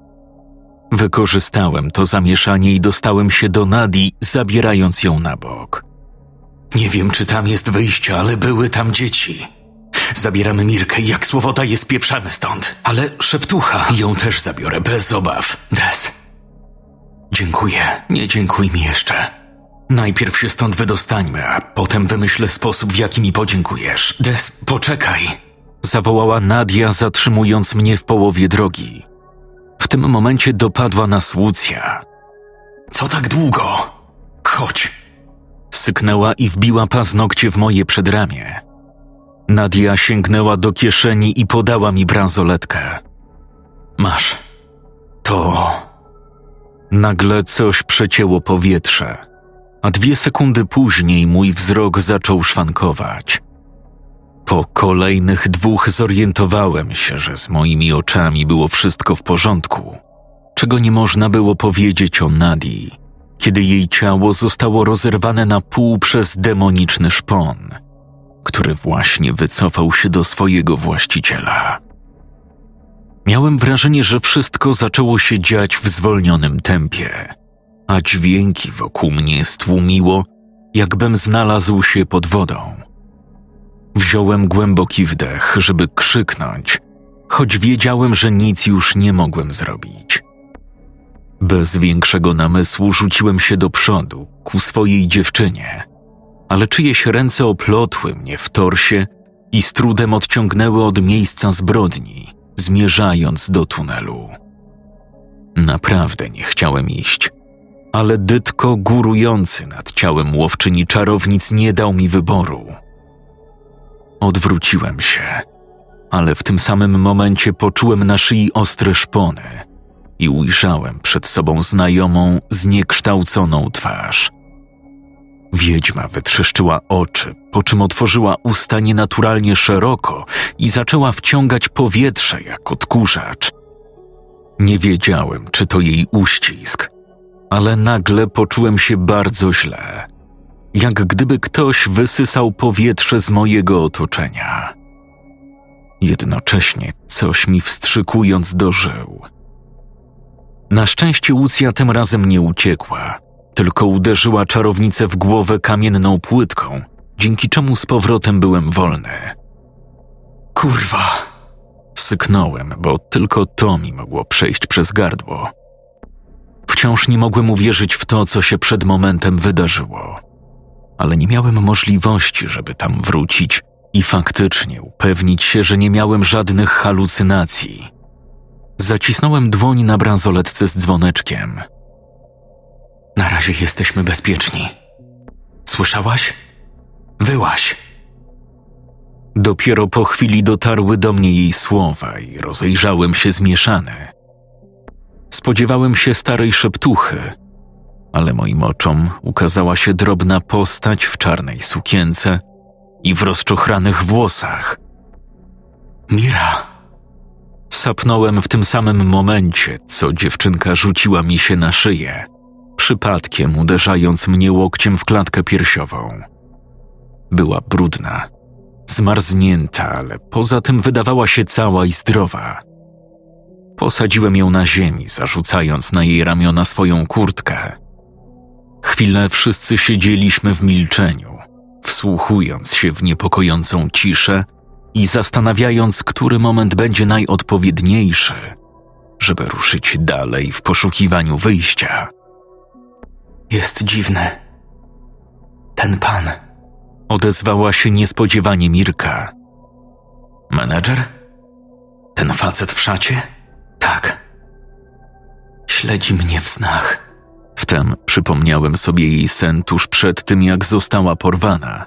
A: Wykorzystałem to zamieszanie i dostałem się do Nadi, zabierając ją na bok. Nie wiem, czy tam jest wyjście, ale były tam dzieci. Zabieramy Mirkę i jak słowo daje spieprzamy stąd. Ale szeptucha, ją też zabiorę, bez obaw. Des. Dziękuję, nie dziękuj mi jeszcze. Najpierw się stąd wydostańmy, a potem wymyślę sposób, w jaki mi podziękujesz. Des, poczekaj! Zawołała Nadia, zatrzymując mnie w połowie drogi. W tym momencie dopadła nas Łucja. Co tak długo? Chodź! Syknęła i wbiła paznokcie w moje przedramię. Nadia sięgnęła do kieszeni i podała mi bransoletkę. Masz. To. Nagle coś przecięło powietrze, a dwie sekundy później mój wzrok zaczął szwankować. Po kolejnych dwóch zorientowałem się, że z moimi oczami było wszystko w porządku, czego nie można było powiedzieć o Nadii, kiedy jej ciało zostało rozerwane na pół przez demoniczny szpon, który właśnie wycofał się do swojego właściciela. Miałem wrażenie, że wszystko zaczęło się dziać w zwolnionym tempie, a dźwięki wokół mnie stłumiło, jakbym znalazł się pod wodą. Wziąłem głęboki wdech, żeby krzyknąć, choć wiedziałem, że nic już nie mogłem zrobić. Bez większego namysłu rzuciłem się do przodu, ku swojej dziewczynie, ale czyjeś ręce oplotły mnie w torsie i z trudem odciągnęły od miejsca zbrodni, zmierzając do tunelu. Naprawdę nie chciałem iść, ale dytko górujący nad ciałem łowczyni czarownic nie dał mi wyboru – Odwróciłem się, ale w tym samym momencie poczułem na szyi ostre szpony i ujrzałem przed sobą znajomą, zniekształconą twarz. Wiedźma wytrzeszczyła oczy, po czym otworzyła usta nienaturalnie szeroko i zaczęła wciągać powietrze jak odkurzacz. Nie wiedziałem, czy to jej uścisk, ale nagle poczułem się bardzo źle jak gdyby ktoś wysysał powietrze z mojego otoczenia. Jednocześnie coś mi wstrzykując do żył. Na szczęście Łucja tym razem nie uciekła, tylko uderzyła czarownicę w głowę kamienną płytką, dzięki czemu z powrotem byłem wolny.
B: Kurwa!
A: Syknąłem, bo tylko to mi mogło przejść przez gardło. Wciąż nie mogłem uwierzyć w to, co się przed momentem wydarzyło, ale nie miałem możliwości, żeby tam wrócić i faktycznie upewnić się, że nie miałem żadnych halucynacji. Zacisnąłem dłoń na bransoletce z dzwoneczkiem.
B: Na razie jesteśmy bezpieczni. Słyszałaś? Wyłaś.
A: Dopiero po chwili dotarły do mnie jej słowa i rozejrzałem się zmieszany. Spodziewałem się starej szeptuchy, ale moim oczom ukazała się drobna postać w czarnej sukience i w rozczochranych włosach.
B: Mira!
A: Sapnąłem w tym samym momencie, co dziewczynka rzuciła mi się na szyję, przypadkiem uderzając mnie łokciem w klatkę piersiową. Była brudna, zmarznięta, ale poza tym wydawała się cała i zdrowa. Posadziłem ją na ziemi, zarzucając na jej ramiona swoją kurtkę. Chwilę wszyscy siedzieliśmy w milczeniu, wsłuchując się w niepokojącą ciszę i zastanawiając, który moment będzie najodpowiedniejszy, żeby ruszyć dalej w poszukiwaniu wyjścia.
B: Jest dziwne. Ten pan.
A: Odezwała się niespodziewanie Mirka.
B: Menedżer? Ten facet w szacie? Tak. Śledzi mnie w snach.
A: Wtem przypomniałem sobie jej sen tuż przed tym, jak została porwana.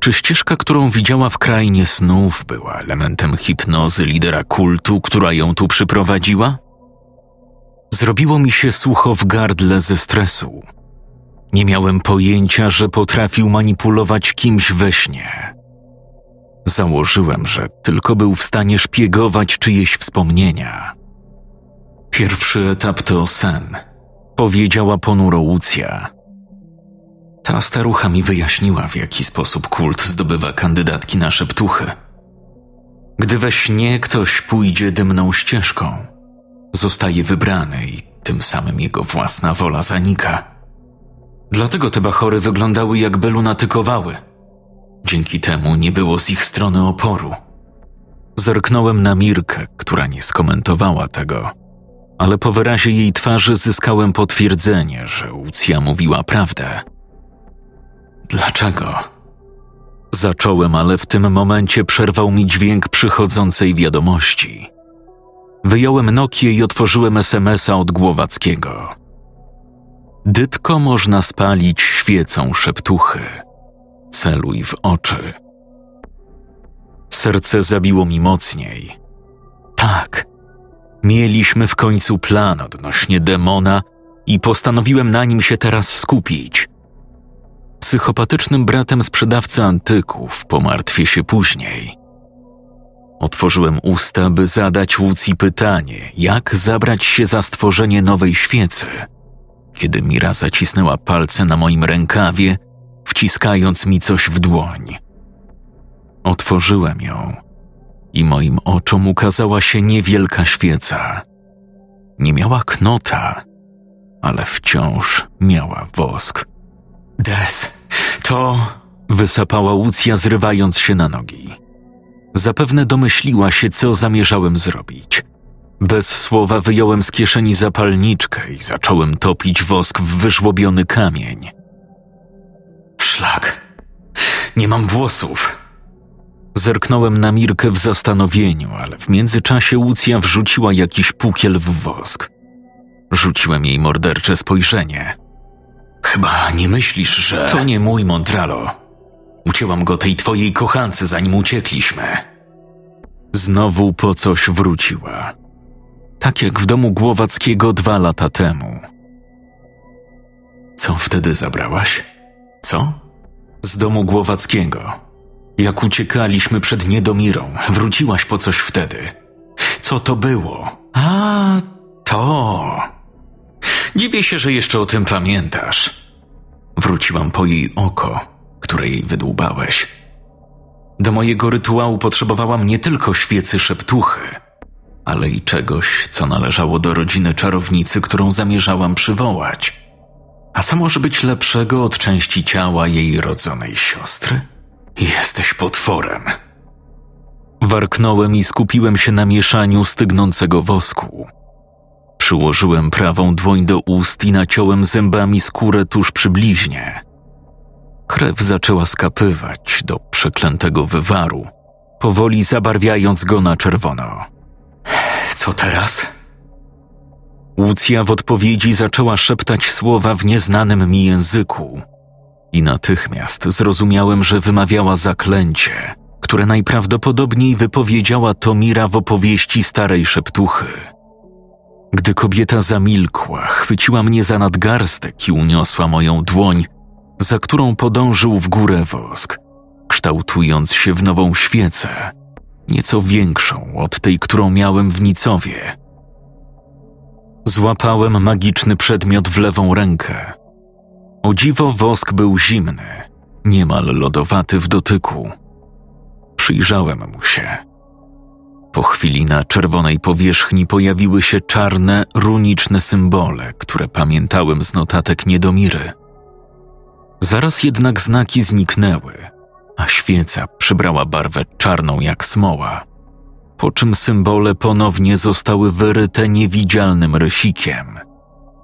A: Czy ścieżka, którą widziała w krainie snów, była elementem hipnozy lidera kultu, która ją tu przyprowadziła? Zrobiło mi się sucho w gardle ze stresu. Nie miałem pojęcia, że potrafił manipulować kimś we śnie. Założyłem, że tylko był w stanie szpiegować czyjeś wspomnienia. Pierwszy etap to sen, powiedziała ponuro Łucja. Ta starucha mi wyjaśniła, w jaki sposób kult zdobywa kandydatki na szeptuchy. Gdy we śnie ktoś pójdzie dymną ścieżką, zostaje wybrany i tym samym jego własna wola zanika. Dlatego te bachory wyglądały jakby lunatykowały. Dzięki temu nie było z ich strony oporu. Zerknąłem na Mirkę, która nie skomentowała tego, ale po wyrazie jej twarzy zyskałem potwierdzenie, że Łucja mówiła prawdę. Dlaczego? Zacząłem, ale w tym momencie przerwał mi dźwięk przychodzącej wiadomości. Wyjąłem Nokię i otworzyłem SMS-a od Głowackiego. Dytko można spalić świecą szeptuchy. Celuj w oczy. Serce zabiło mi mocniej. Tak, mieliśmy w końcu plan odnośnie demona i postanowiłem na nim się teraz skupić. Psychopatycznym bratem sprzedawcy antyków pomartwię się później. Otworzyłem usta, by zadać Łucji pytanie, jak zabrać się za stworzenie nowej świecy, kiedy Mira zacisnęła palce na moim rękawie, wciskając mi coś w dłoń. Otworzyłem ją i moim oczom ukazała się niewielka świeca. Nie miała knota, ale wciąż miała wosk.
B: Des, to.
A: Wysapała Łucja, zrywając się na nogi. Zapewne domyśliła się, co zamierzałem zrobić. Bez słowa wyjąłem z kieszeni zapalniczkę i zacząłem topić wosk w wyżłobiony kamień.
B: Szlak. Nie mam włosów.
A: Zerknąłem na Mirkę w zastanowieniu, ale w międzyczasie Łucja wrzuciła jakiś pukiel w wosk. Rzuciłem jej mordercze spojrzenie.
B: Chyba nie myślisz, że.
A: To nie mój Mondralo.
B: Ucięłam go tej twojej kochance, zanim uciekliśmy.
A: Znowu po coś wróciła. Tak jak w domu Głowackiego dwa lata temu.
B: Co wtedy zabrałaś? Co?
A: Z domu Głowackiego. Jak uciekaliśmy przed Niedomirą, wróciłaś po coś wtedy. Co to było?
B: A, to.
A: Dziwię się, że jeszcze o tym pamiętasz. Wróciłam po jej oko, które jej wydłubałeś. Do mojego rytuału potrzebowałam nie tylko świecy szeptuchy, ale i czegoś, co należało do rodziny czarownicy, którą zamierzałam przywołać. A co może być lepszego od części ciała jej rodzonej siostry? Jesteś potworem. Warknąłem i skupiłem się na mieszaniu stygnącego wosku. Przyłożyłem prawą dłoń do ust i naciąłem zębami skórę tuż przy bliźnie. Krew zaczęła skapywać do przeklętego wywaru, powoli zabarwiając go na czerwono. Co teraz? Łucja w odpowiedzi zaczęła szeptać słowa w nieznanym mi języku. I natychmiast zrozumiałem, że wymawiała zaklęcie, które najprawdopodobniej wypowiedziała Tomira w opowieści starej szeptuchy. Gdy kobieta zamilkła, chwyciła mnie za nadgarstek i uniosła moją dłoń, za którą podążył w górę wosk, kształtując się w nową świecę, nieco większą od tej, którą miałem w Nicowie. Złapałem magiczny przedmiot w lewą rękę. O dziwo wosk był zimny, niemal lodowaty w dotyku. Przyjrzałem mu się. Po chwili na czerwonej powierzchni pojawiły się czarne, runiczne symbole, które pamiętałem z notatek Niedomiry. Zaraz jednak znaki zniknęły, a świeca przybrała barwę czarną jak smoła, po czym symbole ponownie zostały wyryte niewidzialnym rysikiem.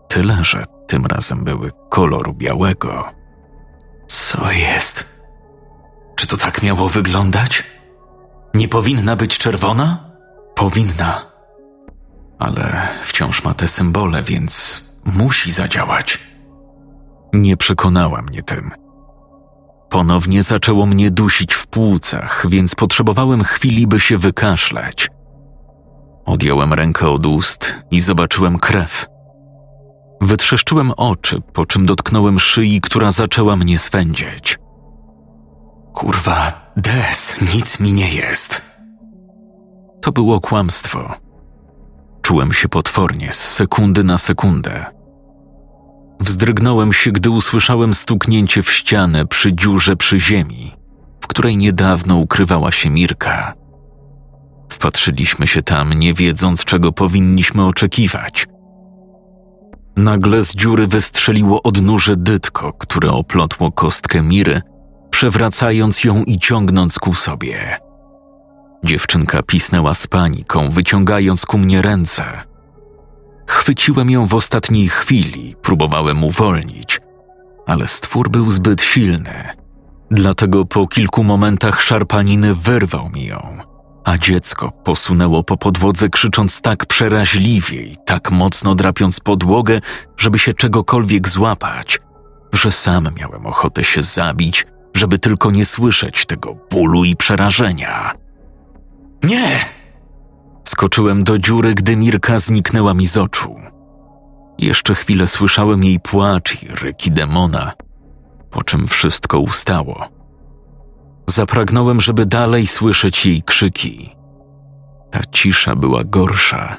A: Tyle, że tym razem były koloru białego. Co jest? Czy to tak miało wyglądać? Nie powinna być czerwona? Powinna. Ale wciąż ma te symbole, więc musi zadziałać. Nie przekonała mnie tym. Ponownie zaczęło mnie dusić w płucach, więc potrzebowałem chwili, by się wykaszleć. Odjąłem rękę od ust i zobaczyłem krew. Wytrzeszczyłem oczy, po czym dotknąłem szyi, która zaczęła mnie swędzić. Kurwa, Des, nic mi nie jest. To było kłamstwo. Czułem się potwornie z sekundy na sekundę. Wzdrygnąłem się, gdy usłyszałem stuknięcie w ścianę przy dziurze przy ziemi, w której niedawno ukrywała się Mirka. Wpatrzyliśmy się tam, nie wiedząc, czego powinniśmy oczekiwać. Nagle z dziury wystrzeliło odnóże dytko, które oplotło kostkę Miry, przewracając ją i ciągnąc ku sobie. Dziewczynka pisnęła z paniką, wyciągając ku mnie ręce – Chwyciłem ją w ostatniej chwili, próbowałem uwolnić, ale stwór był zbyt silny. Dlatego po kilku momentach szarpaniny wyrwał mi ją, a dziecko posunęło po podłodze krzycząc tak przeraźliwie i tak mocno drapiąc podłogę, żeby się czegokolwiek złapać, że sam miałem ochotę się zabić, żeby tylko nie słyszeć tego bólu i przerażenia. Nie! Skoczyłem do dziury, gdy Mirka zniknęła mi z oczu. Jeszcze chwilę słyszałem jej płacz i ryki demona, po czym wszystko ustało. Zapragnąłem, żeby dalej słyszeć jej krzyki. Ta cisza była gorsza,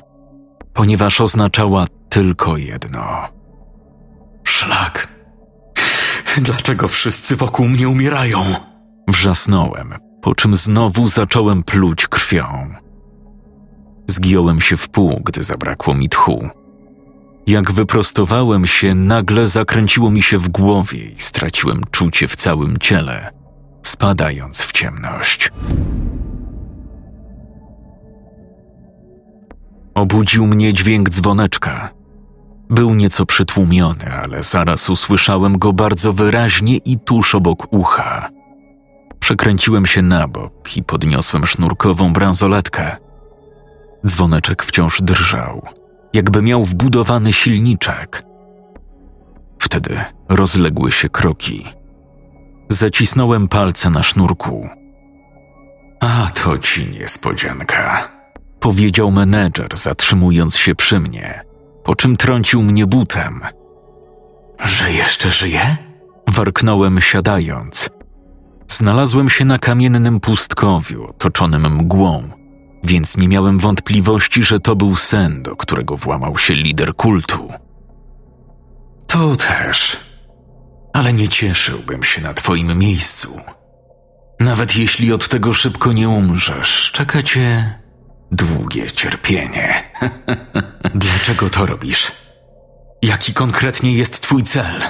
A: ponieważ oznaczała tylko jedno. Szlak. Dlaczego wszyscy wokół mnie umierają? Wrzasnąłem, po czym znowu zacząłem pluć krwią. Zgiąłem się w pół, gdy zabrakło mi tchu. Jak wyprostowałem się, nagle zakręciło mi się w głowie i straciłem czucie w całym ciele, spadając w ciemność. Obudził mnie dźwięk dzwoneczka. Był nieco przytłumiony, ale zaraz usłyszałem go bardzo wyraźnie i tuż obok ucha. Przekręciłem się na bok i podniosłem sznurkową bransoletkę – Dzwoneczek wciąż drżał, jakby miał wbudowany silniczek. Wtedy rozległy się kroki. Zacisnąłem palce na sznurku. A to ci niespodzianka, powiedział menedżer, zatrzymując się przy mnie, po czym trącił mnie butem. Że jeszcze żyje? Warknąłem siadając. Znalazłem się na kamiennym pustkowiu, otoczonym mgłą więc nie miałem wątpliwości, że to był sen, do którego włamał się lider kultu. To też, ale nie cieszyłbym się na twoim miejscu.
B: Nawet jeśli od tego szybko nie umrzesz, czeka cię długie cierpienie. Dlaczego to robisz? Jaki konkretnie jest twój cel?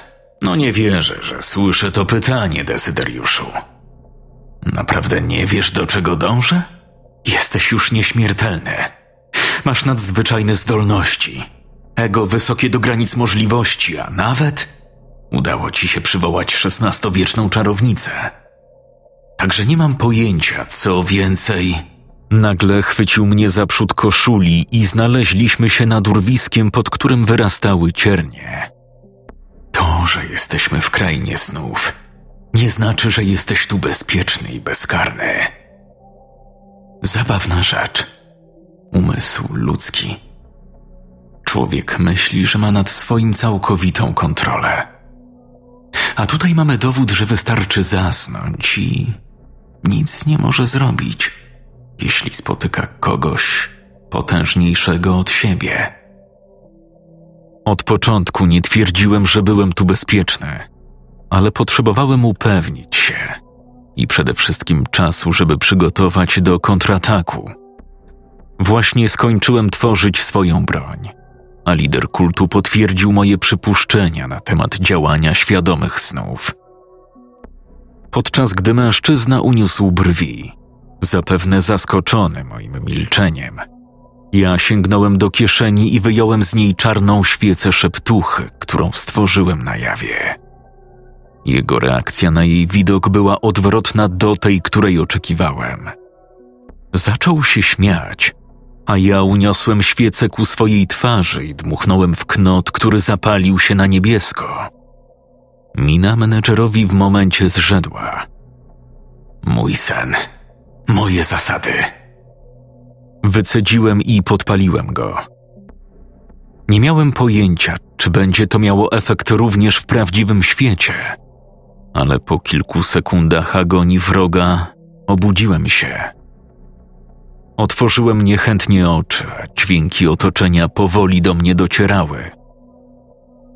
B: No nie wierzę, że słyszę to pytanie, Desyderiuszu. Naprawdę nie wiesz, do czego dążę? Jesteś już nieśmiertelny. Masz nadzwyczajne zdolności, ego wysokie do granic możliwości, a nawet udało ci się przywołać szesnastowieczną czarownicę. Także nie mam pojęcia, co więcej. Nagle chwycił mnie za przód koszuli i znaleźliśmy się nad urwiskiem, pod którym wyrastały ciernie. To, że jesteśmy w krainie snów, nie znaczy, że jesteś tu bezpieczny i bezkarny. Zabawna rzecz. Umysł ludzki. Człowiek myśli, że ma nad swoim całkowitą kontrolę. A tutaj mamy dowód, że wystarczy zasnąć i nic nie może zrobić, jeśli spotyka kogoś potężniejszego od siebie. Od początku nie twierdziłem, że byłem tu bezpieczny, ale potrzebowałem upewnić się i przede wszystkim czasu, żeby przygotować do kontrataku. Właśnie skończyłem tworzyć swoją broń, a lider kultu potwierdził moje przypuszczenia na temat działania świadomych snów. Podczas gdy mężczyzna uniósł brwi, zapewne zaskoczony moim milczeniem, ja sięgnąłem do kieszeni i wyjąłem z niej czarną świecę szeptuchy, którą stworzyłem na jawie. Jego reakcja na jej widok była odwrotna do tej, której oczekiwałem. Zaczął się śmiać, a ja uniosłem świecę ku swojej twarzy i dmuchnąłem w knot, który zapalił się na niebiesko. Mina menedżerowi w momencie zrzedła. Mój sen, moje zasady. Wycedziłem i podpaliłem go. Nie miałem pojęcia, czy będzie to miało efekt również w prawdziwym świecie, ale po kilku sekundach agonii wroga obudziłem się. Otworzyłem niechętnie oczy, dźwięki otoczenia powoli do mnie docierały.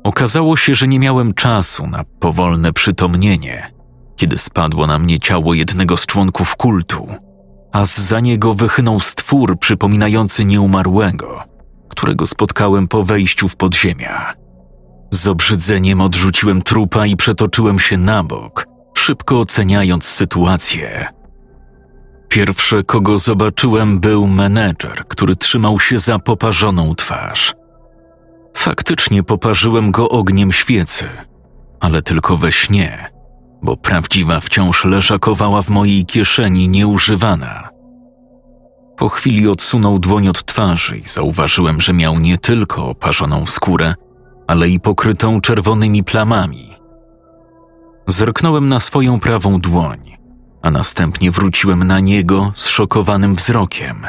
B: Okazało się, że nie miałem czasu na powolne przytomnienie, kiedy spadło na mnie ciało jednego z członków kultu, a za niego wychynął stwór przypominający nieumarłego, którego spotkałem po wejściu w podziemia. Z obrzydzeniem odrzuciłem trupa i przetoczyłem się na bok, szybko oceniając sytuację. Pierwsze, kogo zobaczyłem, był menedżer, który trzymał się za poparzoną twarz. Faktycznie poparzyłem go ogniem świecy, ale tylko we śnie, bo prawdziwa wciąż leżakowała w mojej kieszeni nieużywana. Po chwili odsunął dłoń od twarzy i zauważyłem, że miał nie tylko oparzoną skórę, ale i pokrytą czerwonymi plamami. Zerknąłem na swoją prawą dłoń, a następnie wróciłem na niego z szokowanym wzrokiem.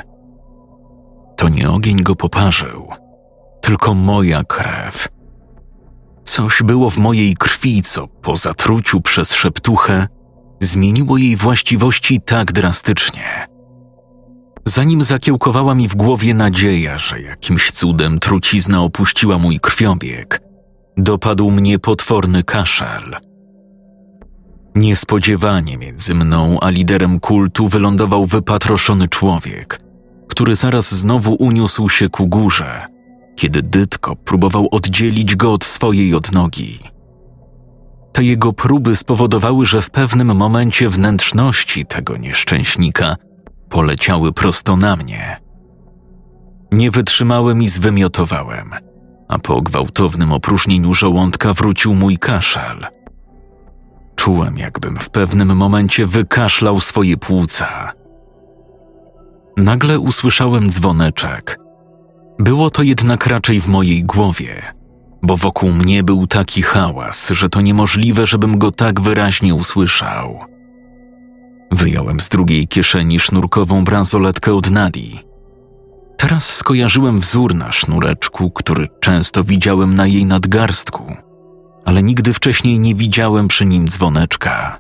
B: To nie ogień go poparzył, tylko moja krew. Coś było w mojej krwi, co po zatruciu przez szeptuchę zmieniło jej właściwości tak drastycznie. Zanim zakiełkowała mi w głowie nadzieja, że jakimś cudem trucizna opuściła mój krwiobieg, dopadł mnie potworny kaszel. Niespodziewanie między mną a liderem kultu wylądował wypatroszony człowiek, który zaraz znowu uniósł się ku górze, kiedy Dytko próbował oddzielić go od swojej odnogi. Te jego próby spowodowały, że w pewnym momencie wnętrzności tego nieszczęśnika poleciały prosto na mnie. Nie wytrzymałem i zwymiotowałem, a po gwałtownym opróżnieniu żołądka wrócił mój kaszel. Czułem, jakbym w pewnym momencie wykaszlał swoje płuca. Nagle usłyszałem dzwoneczek. Było to jednak raczej w mojej głowie, bo wokół mnie był taki hałas, że to niemożliwe, żebym go tak wyraźnie usłyszał. Wyjąłem z drugiej kieszeni sznurkową bransoletkę od Nadi. Teraz skojarzyłem wzór na sznureczku, który często widziałem na jej nadgarstku, ale nigdy wcześniej nie widziałem przy nim dzwoneczka.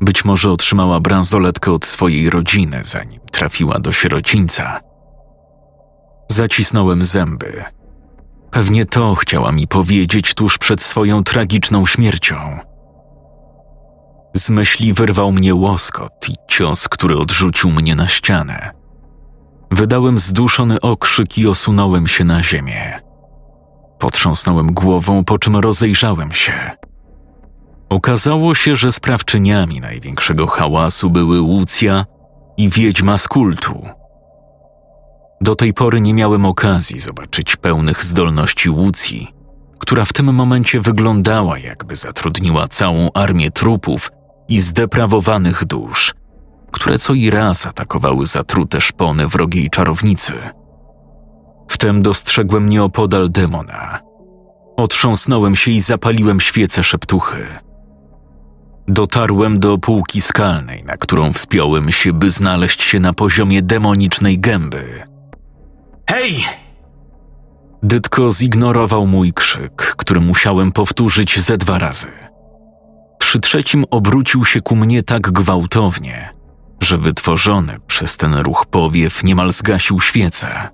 B: Być może otrzymała bransoletkę od swojej rodziny, zanim trafiła do sierocińca. Zacisnąłem zęby. Pewnie to chciała mi powiedzieć tuż przed swoją tragiczną śmiercią.
A: Z myśli wyrwał mnie łoskot i cios, który odrzucił mnie na ścianę. Wydałem zduszony okrzyk i osunąłem się na ziemię. Potrząsnąłem głową, po czym rozejrzałem się. Okazało się, że sprawczyniami największego hałasu były Łucja i wiedźma z kultu. Do tej pory nie miałem okazji zobaczyć pełnych zdolności Łucji, która w tym momencie wyglądała, jakby zatrudniła całą armię trupów i zdeprawowanych dusz, które co i raz atakowały zatrute szpony wrogiej czarownicy. Wtem dostrzegłem nieopodal demona. Otrząsnąłem się i zapaliłem świecę szeptuchy. Dotarłem do półki skalnej, na którą wspiąłem się, by znaleźć się na poziomie demonicznej gęby.
B: Hej!
A: Dytko zignorował mój krzyk, który musiałem powtórzyć ze dwa razy. Przy trzecim obrócił się ku mnie tak gwałtownie, że wytworzony przez ten ruch powiew niemal zgasił świecę.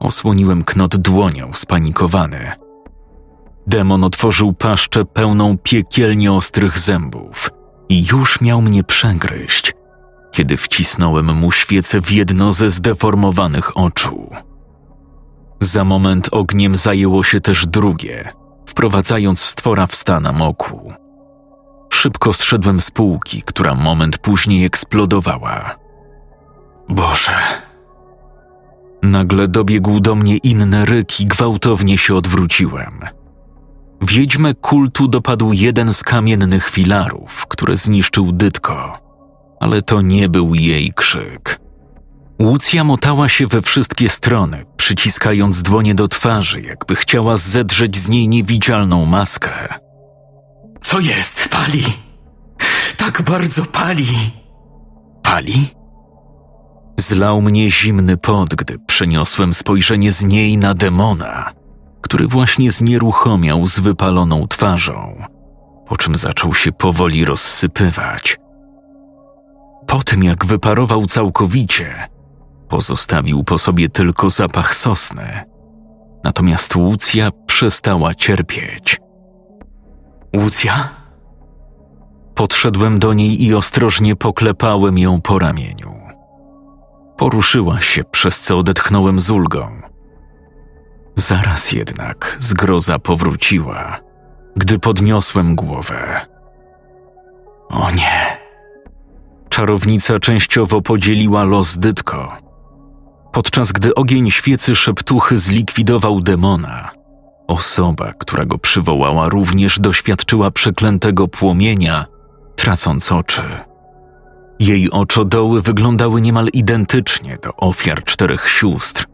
A: Osłoniłem knot dłonią, spanikowany. Demon otworzył paszczę pełną piekielnie ostrych zębów i już miał mnie przegryźć, kiedy wcisnąłem mu świecę w jedno ze zdeformowanych oczu. Za moment ogniem zajęło się też drugie, wprowadzając stwora w stan amoku. Szybko zszedłem z półki, która moment później eksplodowała.
B: Boże,
A: Nagle dobiegł do mnie inny ryk i gwałtownie się odwróciłem. Wiedźmę kultu dopadł jeden z kamiennych filarów, które zniszczył Dytko, ale to nie był jej krzyk. Łucja motała się we wszystkie strony, przyciskając dłonie do twarzy, jakby chciała zedrzeć z niej niewidzialną maskę.
B: Co jest? Pali! Tak bardzo pali!
A: Pali? Zlał mnie zimny pot, gdy przeniosłem spojrzenie z niej na demona, który właśnie znieruchomiał z wypaloną twarzą, po czym zaczął się powoli rozsypywać. Po tym jak wyparował całkowicie, pozostawił po sobie tylko zapach sosny. Natomiast Łucja przestała cierpieć.
B: Łucja?
A: Podszedłem do niej i ostrożnie poklepałem ją po ramieniu. Poruszyła się, przez co odetchnąłem z ulgą. Zaraz jednak zgroza powróciła, gdy podniosłem głowę.
B: O nie!
A: Czarownica częściowo podzieliła los Dytko. Podczas gdy ogień świecy szeptuchy zlikwidował demona, osoba, która go przywołała, również doświadczyła przeklętego płomienia, tracąc oczy. Jej oczodoły wyglądały niemal identycznie do ofiar czterech sióstr,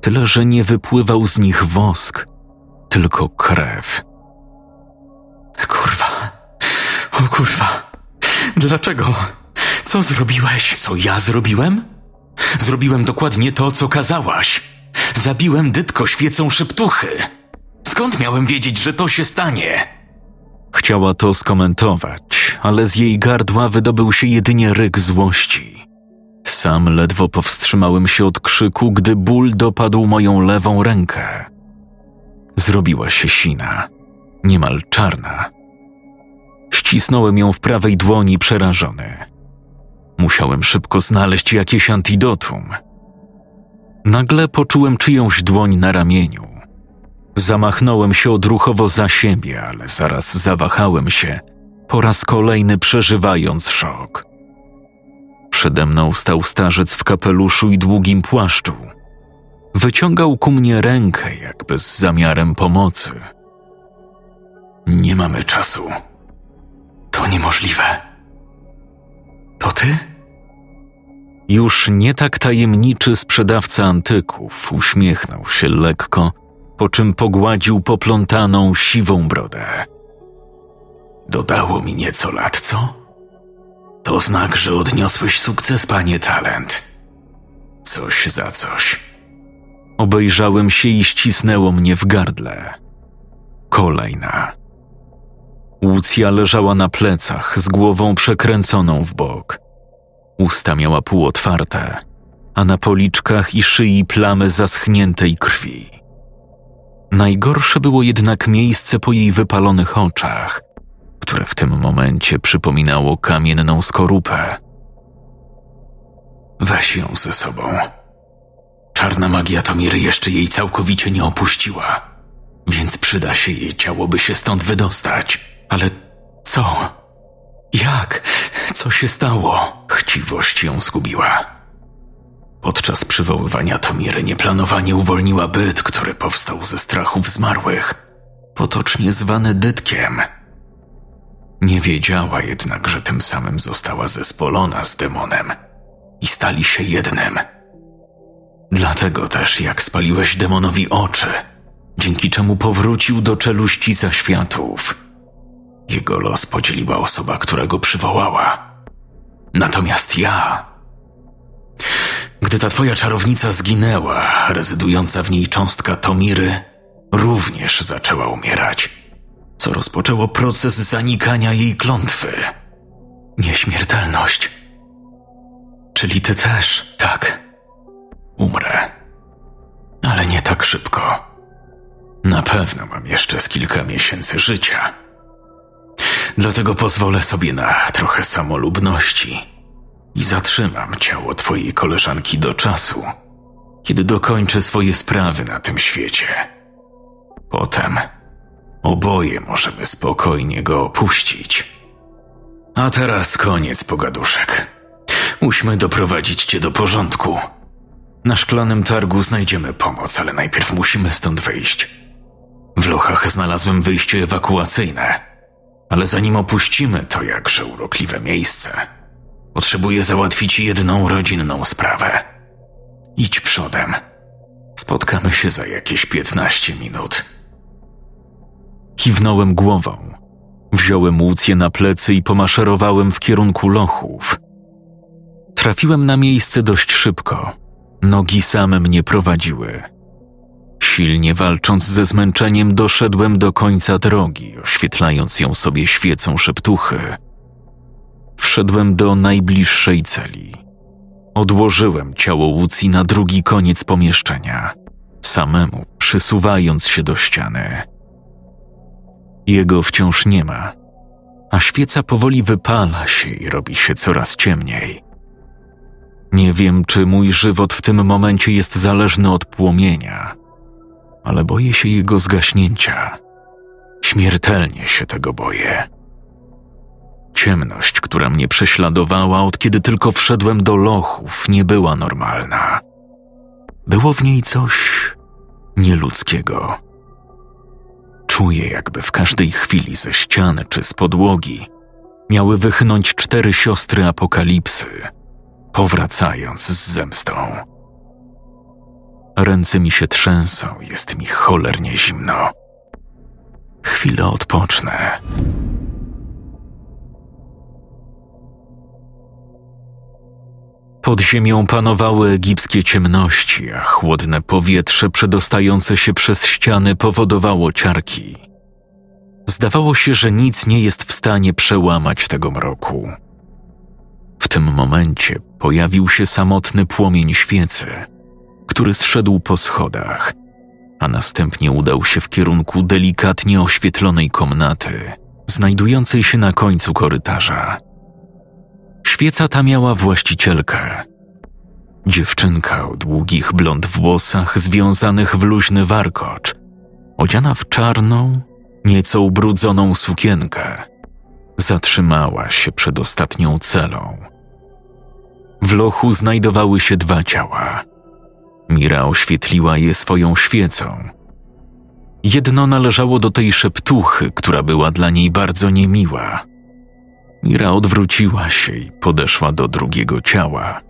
A: tyle że nie wypływał z nich wosk, tylko krew.
B: Kurwa. O kurwa. Dlaczego? Co zrobiłeś? Co ja zrobiłem? Zrobiłem dokładnie to, co kazałaś. Zabiłem Dytko świecą szeptuchy. Skąd miałem wiedzieć, że to się stanie?
A: Chciała to skomentować, ale z jej gardła wydobył się jedynie ryk złości. Sam ledwo powstrzymałem się od krzyku, gdy ból dopadł moją lewą rękę. Zrobiła się sina, niemal czarna. Ścisnąłem ją w prawej dłoni przerażony. Musiałem szybko znaleźć jakieś antidotum. Nagle poczułem czyjąś dłoń na ramieniu. Zamachnąłem się odruchowo za siebie, ale zaraz zawahałem się, po raz kolejny przeżywając szok. Przede mną stał starzec w kapeluszu i długim płaszczu. Wyciągał ku mnie rękę, jakby z zamiarem pomocy.
B: Nie mamy czasu. To niemożliwe. To ty?
A: Już nie tak tajemniczy sprzedawca antyków uśmiechnął się lekko, po czym pogładził poplątaną siwą brodę.
B: Dodało mi nieco lat, co? To znak, że odniosłeś sukces, panie talent. Coś za coś.
A: Obejrzałem się i ścisnęło mnie w gardle. Kolejna. Łucja leżała na plecach, z głową przekręconą w bok. Usta miała półotwarte, a na policzkach i szyi plamy zaschniętej krwi. Najgorsze było jednak miejsce po jej wypalonych oczach, które w tym momencie przypominało kamienną skorupę.
B: Weź ją ze sobą. Czarna magia Tomiry jeszcze jej całkowicie nie opuściła, więc przyda się jej ciało, by się stąd wydostać. Ale co? Jak? Co się stało? Chciwość ją zgubiła. Podczas przywoływania Tomiry nieplanowanie uwolniła byt, który powstał ze strachów zmarłych, potocznie zwany Dytkiem. Nie wiedziała jednak, że tym samym została zespolona z demonem i stali się jednym. Dlatego też, jak spaliłeś demonowi oczy, dzięki czemu powrócił do czeluści zaświatów, jego los podzieliła osoba, która go przywołała. Natomiast ja. Gdy ta twoja czarownica zginęła, rezydująca w niej cząstka Tomiry również zaczęła umierać, co rozpoczęło proces zanikania jej klątwy. Nieśmiertelność. Czyli ty też, tak. Umrę. Ale nie tak szybko. Na pewno mam jeszcze z kilka miesięcy życia. Dlatego pozwolę sobie na trochę samolubności i zatrzymam ciało twojej koleżanki do czasu, kiedy dokończę swoje sprawy na tym świecie. Potem oboje możemy spokojnie go opuścić. A teraz koniec pogaduszek. Musimy doprowadzić cię do porządku. Na szklanym targu znajdziemy pomoc, ale najpierw musimy stąd wyjść. W lochach znalazłem wyjście ewakuacyjne, ale zanim opuścimy to jakże urokliwe miejsce, potrzebuję załatwić jedną rodzinną sprawę. Idź przodem. Spotkamy się za jakieś piętnaście minut.
A: Kiwnąłem głową. Wziąłem łucję na plecy i pomaszerowałem w kierunku lochów. Trafiłem na miejsce dość szybko. Nogi same mnie prowadziły. Silnie walcząc ze zmęczeniem, doszedłem do końca drogi, oświetlając ją sobie świecą szeptuchy. Wszedłem do najbliższej celi. Odłożyłem ciało Łucji na drugi koniec pomieszczenia, samemu przysuwając się do ściany. Jego wciąż nie ma, a świeca powoli wypala się i robi się coraz ciemniej. Nie wiem, czy mój żywot w tym momencie jest zależny od płomienia, ale boję się jego zgaśnięcia. Śmiertelnie się tego boję. Ciemność, która mnie prześladowała od kiedy tylko wszedłem do lochów, nie była normalna. Było w niej coś nieludzkiego. Czuję, jakby w każdej chwili ze ściany czy z podłogi miały wychnąć cztery siostry apokalipsy, powracając z zemstą. Ręce mi się trzęsą, jest mi cholernie zimno. Chwilę odpocznę. Pod ziemią panowały egipskie ciemności, a chłodne powietrze przedostające się przez ściany powodowało ciarki. Zdawało się, że nic nie jest w stanie przełamać tego mroku. W tym momencie pojawił się samotny płomień świecy, który zszedł po schodach, a następnie udał się w kierunku delikatnie oświetlonej komnaty, znajdującej się na końcu korytarza. Świeca ta miała właścicielkę. Dziewczynka o długich blond włosach związanych w luźny warkocz, odziana w czarną, nieco ubrudzoną sukienkę, zatrzymała się przed ostatnią celą. W lochu znajdowały się dwa ciała. Mira oświetliła je swoją świecą. Jedno należało do tej szeptuchy, która była dla niej bardzo niemiła. Mira odwróciła się i podeszła do drugiego ciała,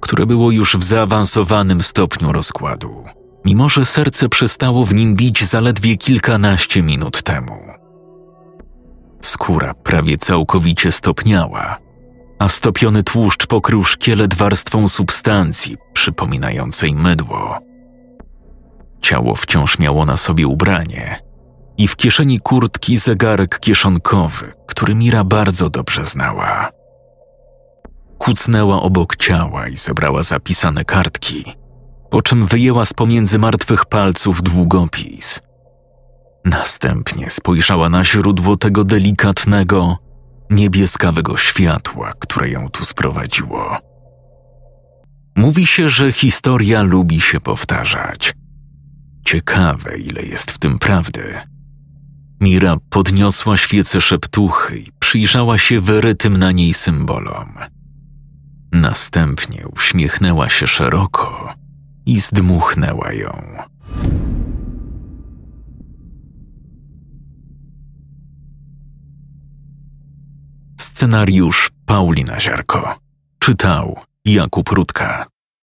A: które było już w zaawansowanym stopniu rozkładu, mimo że serce przestało w nim bić zaledwie kilkanaście minut temu. Skóra prawie całkowicie stopniała, a stopiony tłuszcz pokrył szkielet warstwą substancji przypominającej mydło. Ciało wciąż miało na sobie ubranie i w kieszeni kurtki zegarek kieszonkowy, który Mira bardzo dobrze znała. Kucnęła obok ciała i zebrała zapisane kartki, po czym wyjęła z pomiędzy martwych palców długopis. Następnie spojrzała na źródło tego delikatnego, niebieskawego światła, które ją tu sprowadziło. Mówi się, że historia lubi się powtarzać. Ciekawe, ile jest w tym prawdy. Mira podniosła świecę szeptuchy i przyjrzała się wyrytym na niej symbolom. Następnie uśmiechnęła się szeroko i zdmuchnęła ją. Scenariusz Paulina Ziarko. Czytał Jakub Rutka.